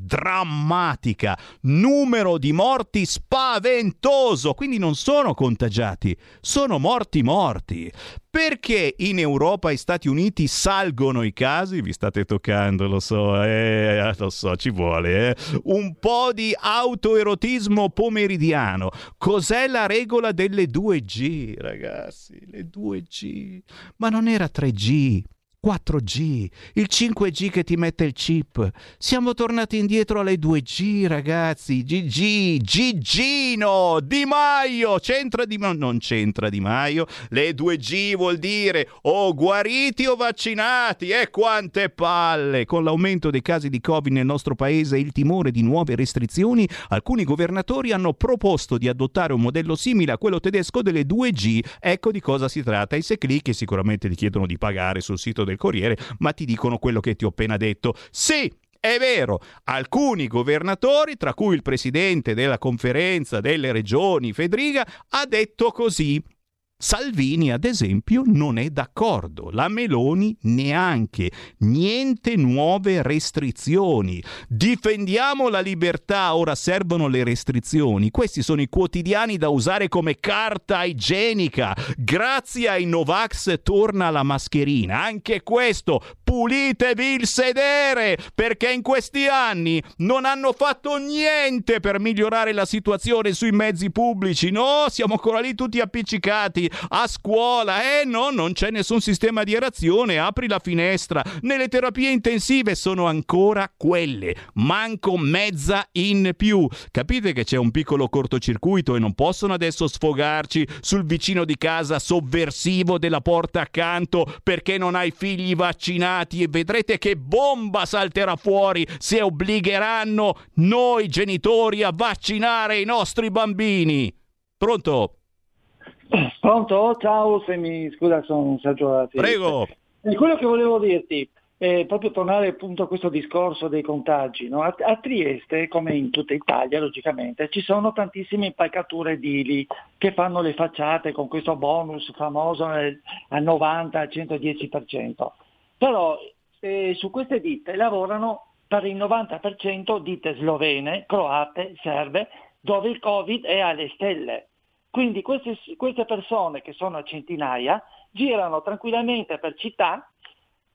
S2: drammatica numero di morti spaventoso, quindi non sono contagiati, sono morti morti. Perché in Europa e Stati Uniti salgono i casi? Vi state toccando, lo so, eh, lo so, ci vuole. Eh. Un po' di autoerotismo pomeridiano. Cos'è la regola delle 2G, ragazzi? Le 2G. Ma non era 3G. 4G, il 5G che ti mette il chip. Siamo tornati indietro alle 2G, ragazzi. GG, Gigino, Di Maio, c'entra Di Maio? Non c'entra Di Maio. Le 2G vuol dire o guariti o vaccinati. E quante palle! Con l'aumento dei casi di Covid nel nostro paese e il timore di nuove restrizioni, alcuni governatori hanno proposto di adottare un modello simile a quello tedesco delle 2G. Ecco di cosa si tratta. I se click sicuramente ti chiedono di pagare sul sito del Corriere, ma ti dicono quello che ti ho appena detto. Sì, è vero, alcuni governatori, tra cui il presidente della conferenza delle regioni Fedriga, ha detto così. Salvini, ad esempio, non è d'accordo. La Meloni neanche. Niente nuove restrizioni. Difendiamo la libertà, ora servono le restrizioni. Questi sono i quotidiani da usare come carta igienica. Grazie ai Novax torna la mascherina. Anche questo, pulitevi il sedere, perché in questi anni non hanno fatto niente per migliorare la situazione sui mezzi pubblici. No, siamo ancora lì tutti appiccicati a scuola. Eh no, non c'è nessun sistema di aerazione. Apri la finestra. Nelle terapie intensive sono ancora quelle. Manco mezza in più. Capite che c'è un piccolo cortocircuito e non possono adesso sfogarci sul vicino di casa sovversivo della porta accanto perché non hai figli vaccinati e vedrete che bomba salterà fuori se obbligheranno noi genitori a vaccinare i nostri bambini. Pronto?
S30: Pronto? Ciao, se mi scusa, sono Sergio Ratti.
S2: Prego.
S30: E quello che volevo dirti, è proprio tornare appunto a questo discorso dei contagi. no? A, a Trieste, come in tutta Italia, logicamente, ci sono tantissime impalcature edili che fanno le facciate con questo bonus famoso nel- al 90, al 110%. Però eh, su queste ditte lavorano per il 90% ditte slovene, croate, serbe, dove il Covid è alle stelle. Quindi queste, queste persone, che sono a centinaia, girano tranquillamente per città,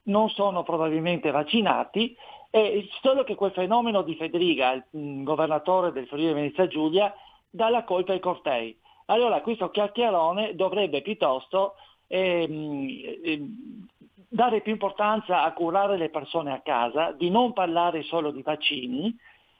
S30: non sono probabilmente vaccinati, e solo che quel fenomeno di Federica, il mm, governatore del Friuli Venezia Giulia, dà la colpa ai cortei. Allora questo chiacchierone dovrebbe piuttosto ehm, ehm, dare più importanza a curare le persone a casa, di non parlare solo di vaccini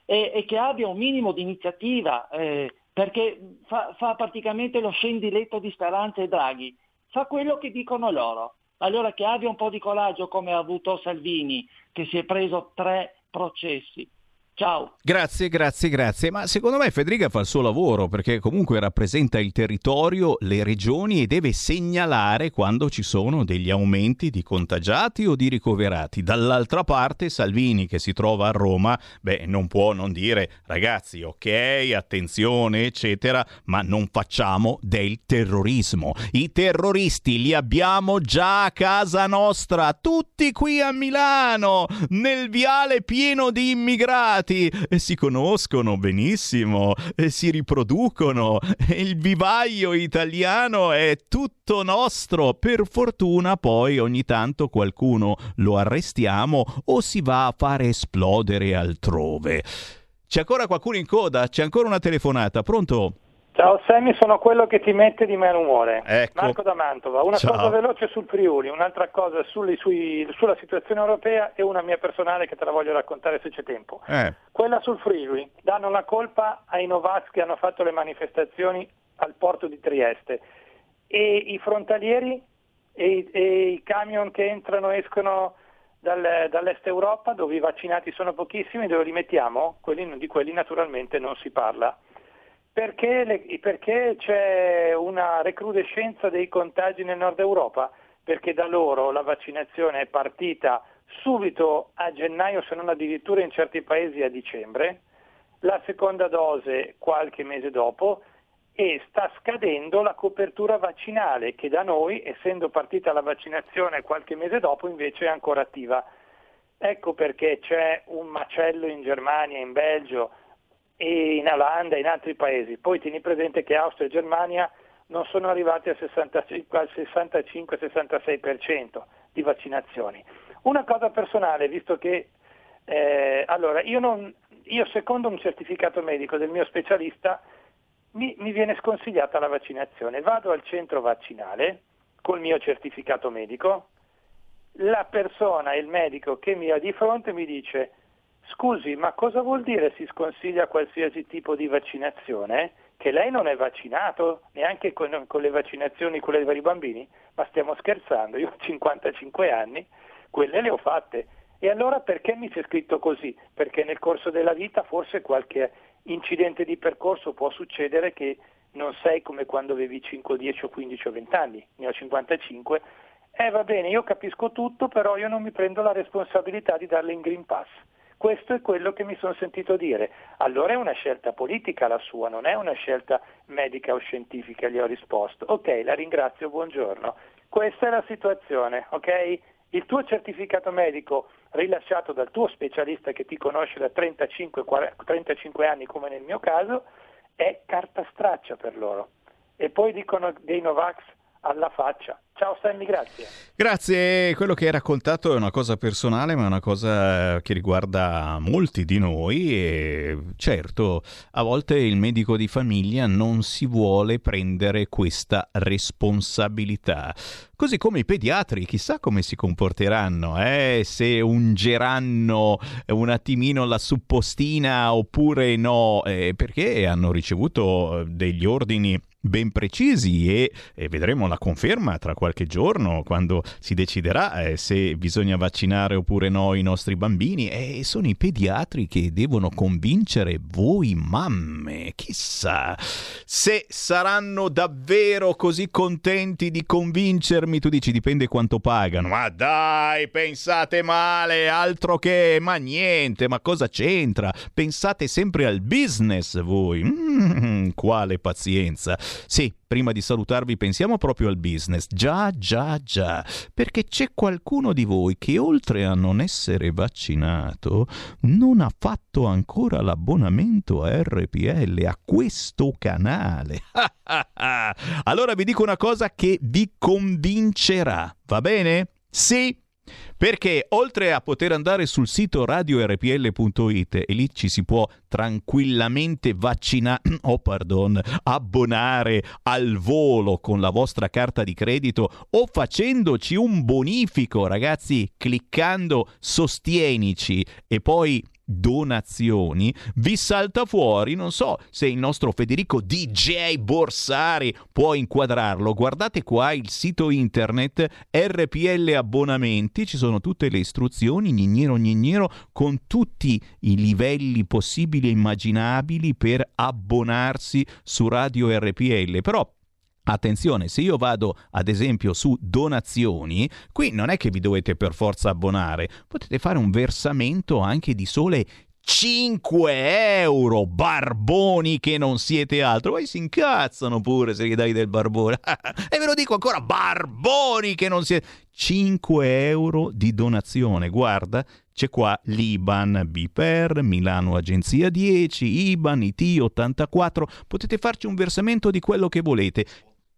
S30: e, e che abbia un minimo di iniziativa, eh, perché fa, fa praticamente lo scendiletto di Speranza e Draghi, fa quello che dicono loro. Allora che abbia un po' di coraggio come ha avuto Salvini, che si è preso tre processi. Ciao.
S2: Grazie, grazie, grazie. Ma secondo me Federica fa il suo lavoro perché comunque rappresenta il territorio, le regioni e deve segnalare quando ci sono degli aumenti di contagiati o di ricoverati. Dall'altra parte Salvini che si trova a Roma, beh, non può non dire ragazzi, ok, attenzione, eccetera, ma non facciamo del terrorismo. I terroristi li abbiamo già a casa nostra, tutti qui a Milano, nel viale pieno di immigrati infatti eh, si conoscono benissimo, eh, si riproducono. Il vivaio italiano è tutto nostro. Per fortuna poi ogni tanto qualcuno lo arrestiamo o si va a fare esplodere altrove. C'è ancora qualcuno in coda? C'è ancora una telefonata? Pronto?
S31: Ciao Sammy, sono quello che ti mette di malumore.
S2: Ecco.
S31: Marco da Mantova. Una
S2: Ciao.
S31: cosa veloce sul Friuli, un'altra cosa sui- sulla situazione europea e una mia personale che te la voglio raccontare se c'è tempo.
S2: Eh.
S31: Quella sul Friuli, danno la colpa ai Novax che hanno fatto le manifestazioni al porto di Trieste e i frontalieri e, i- e i camion che entrano e escono dal- dall'est Europa dove i vaccinati sono pochissimi, dove li mettiamo? Quelli- di quelli naturalmente non si parla. Perché, le- perché c'è una recrudescenza dei contagi nel nord Europa? Perché da loro la vaccinazione è partita subito a gennaio, se non addirittura in certi paesi a dicembre, la seconda dose qualche mese dopo e sta scadendo la copertura vaccinale che da noi, essendo partita la vaccinazione qualche mese dopo, invece è ancora attiva. Ecco perché c'è un macello in Germania, in Belgio in Olanda e in altri paesi. Poi tieni presente che Austria e Germania non sono arrivati al 65 al 65-66% di vaccinazioni. Una cosa personale, visto che eh, allora io, non, io secondo un certificato medico del mio specialista mi, mi viene sconsigliata la vaccinazione. Vado al centro vaccinale col mio certificato medico, la persona, il medico che mi ha di fronte mi dice scusi ma cosa vuol dire si sconsiglia qualsiasi tipo di vaccinazione? Che lei non è vaccinato neanche con, con le vaccinazioni, quelle per i bambini? Ma stiamo scherzando, io ho 55 anni, quelle le ho fatte. E allora perché mi si è scritto così? Perché nel corso della vita forse qualche incidente di percorso può succedere che non sei come quando avevi 5, 10 o 15 o 20 anni, ne ho 55. Eh va bene, io capisco tutto, però io non mi prendo la responsabilità di darle in Green Pass. Questo è quello che mi sono sentito dire. Allora è una scelta politica la sua, non è una scelta medica o scientifica, gli ho risposto. Ok, la ringrazio, buongiorno. Questa è la situazione, ok? Il tuo certificato medico rilasciato dal tuo specialista che ti conosce da 35, 40 35 anni come nel mio caso è carta straccia per loro. E poi dicono dei Novax alla faccia. Ciao Sammy, grazie.
S2: Grazie, quello che hai raccontato è una cosa personale, ma è una cosa che riguarda molti di noi e certo, a volte il medico di famiglia non si vuole prendere questa responsabilità. Così come i pediatri, chissà come si comporteranno, eh? se ungeranno un attimino la suppostina oppure no, eh, perché hanno ricevuto degli ordini ben precisi e, e vedremo la conferma tra qualche giorno quando si deciderà eh, se bisogna vaccinare oppure no i nostri bambini. E sono i pediatri che devono convincere voi mamme. Chissà se saranno davvero così contenti di convincermi. Tu dici dipende quanto pagano. Ma dai pensate male altro che ma niente ma cosa c'entra? Pensate sempre al business voi. Mm, quale pazienza sì, prima di salutarvi pensiamo proprio al business. Già, già, già. Perché c'è qualcuno di voi che oltre a non essere vaccinato non ha fatto ancora l'abbonamento a RPL, a questo canale. [laughs] allora vi dico una cosa che vi convincerà. Va bene? Sì? Perché oltre a poter andare sul sito radiorpl.it e lì ci si può tranquillamente vaccinare, [clears throat] oh pardon, abbonare al volo con la vostra carta di credito o facendoci un bonifico, ragazzi, cliccando sostienici e poi donazioni, vi salta fuori, non so se il nostro Federico DJ Borsari può inquadrarlo. Guardate qua il sito internet RPL Abbonamenti, ci sono tutte le istruzioni, gnignero gnignero, con tutti i livelli possibili e immaginabili per abbonarsi su Radio RPL. Però Attenzione, se io vado ad esempio su donazioni, qui non è che vi dovete per forza abbonare, potete fare un versamento anche di sole 5 euro, barboni che non siete altro. Poi si incazzano pure se gli dai del barbone. [laughs] e ve lo dico ancora, barboni che non siete... 5 euro di donazione, guarda, c'è qua l'IBAN Biper, Milano Agenzia 10, IBAN IT 84, potete farci un versamento di quello che volete.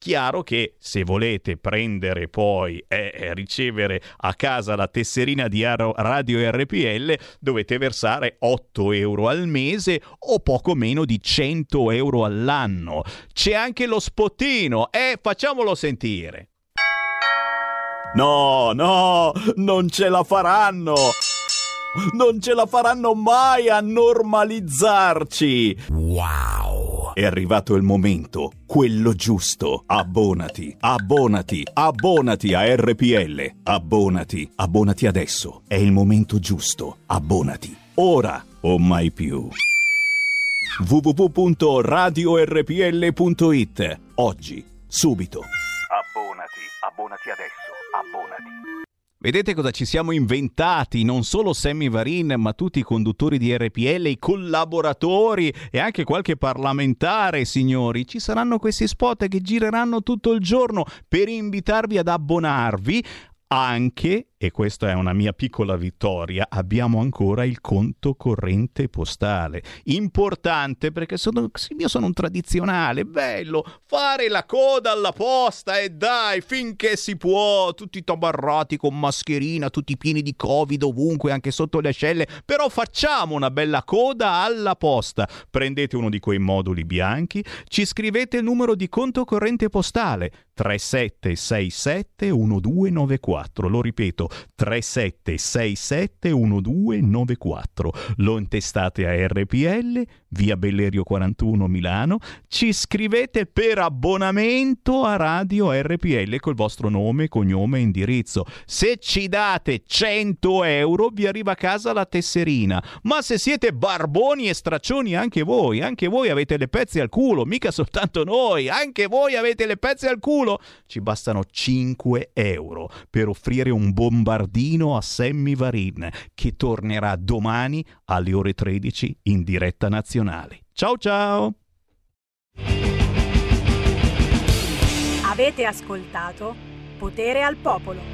S2: Chiaro che se volete prendere poi e eh, ricevere a casa la tesserina di Aro- Radio RPL dovete versare 8 euro al mese o poco meno di 100 euro all'anno. C'è anche lo spottino, eh, facciamolo sentire. No, no, non ce la faranno. Non ce la faranno mai a normalizzarci. Wow. È arrivato il momento, quello giusto. Abbonati, abbonati, abbonati a RPL. Abbonati, abbonati adesso. È il momento giusto. Abbonati. Ora o mai più. www.radiorpl.it Oggi, subito.
S27: Abbonati, abbonati adesso, abbonati.
S2: Vedete cosa ci siamo inventati? Non solo Sammy Varin, ma tutti i conduttori di RPL, i collaboratori e anche qualche parlamentare, signori. Ci saranno questi spot che gireranno tutto il giorno per invitarvi ad abbonarvi anche, e questa è una mia piccola vittoria, abbiamo ancora il conto corrente postale. Importante perché sono, io sono un tradizionale, bello, fare la coda alla posta e dai, finché si può, tutti tabarrati con mascherina, tutti pieni di covid ovunque, anche sotto le ascelle, però facciamo una bella coda alla posta. Prendete uno di quei moduli bianchi, ci scrivete il numero di conto corrente postale. 3767 1294, lo ripeto 3767 1294, lo intestate a RPL, via Bellerio 41 Milano, ci scrivete per abbonamento a Radio RPL col vostro nome, cognome e indirizzo. Se ci date 100 euro vi arriva a casa la tesserina, ma se siete barboni e straccioni anche voi, anche voi avete le pezze al culo, mica soltanto noi, anche voi avete le pezze al culo, ci bastano 5 euro per offrire un bombardino a Sammy Varin che tornerà domani alle ore 13 in diretta nazionale. Ciao ciao!
S32: Avete ascoltato Potere al Popolo.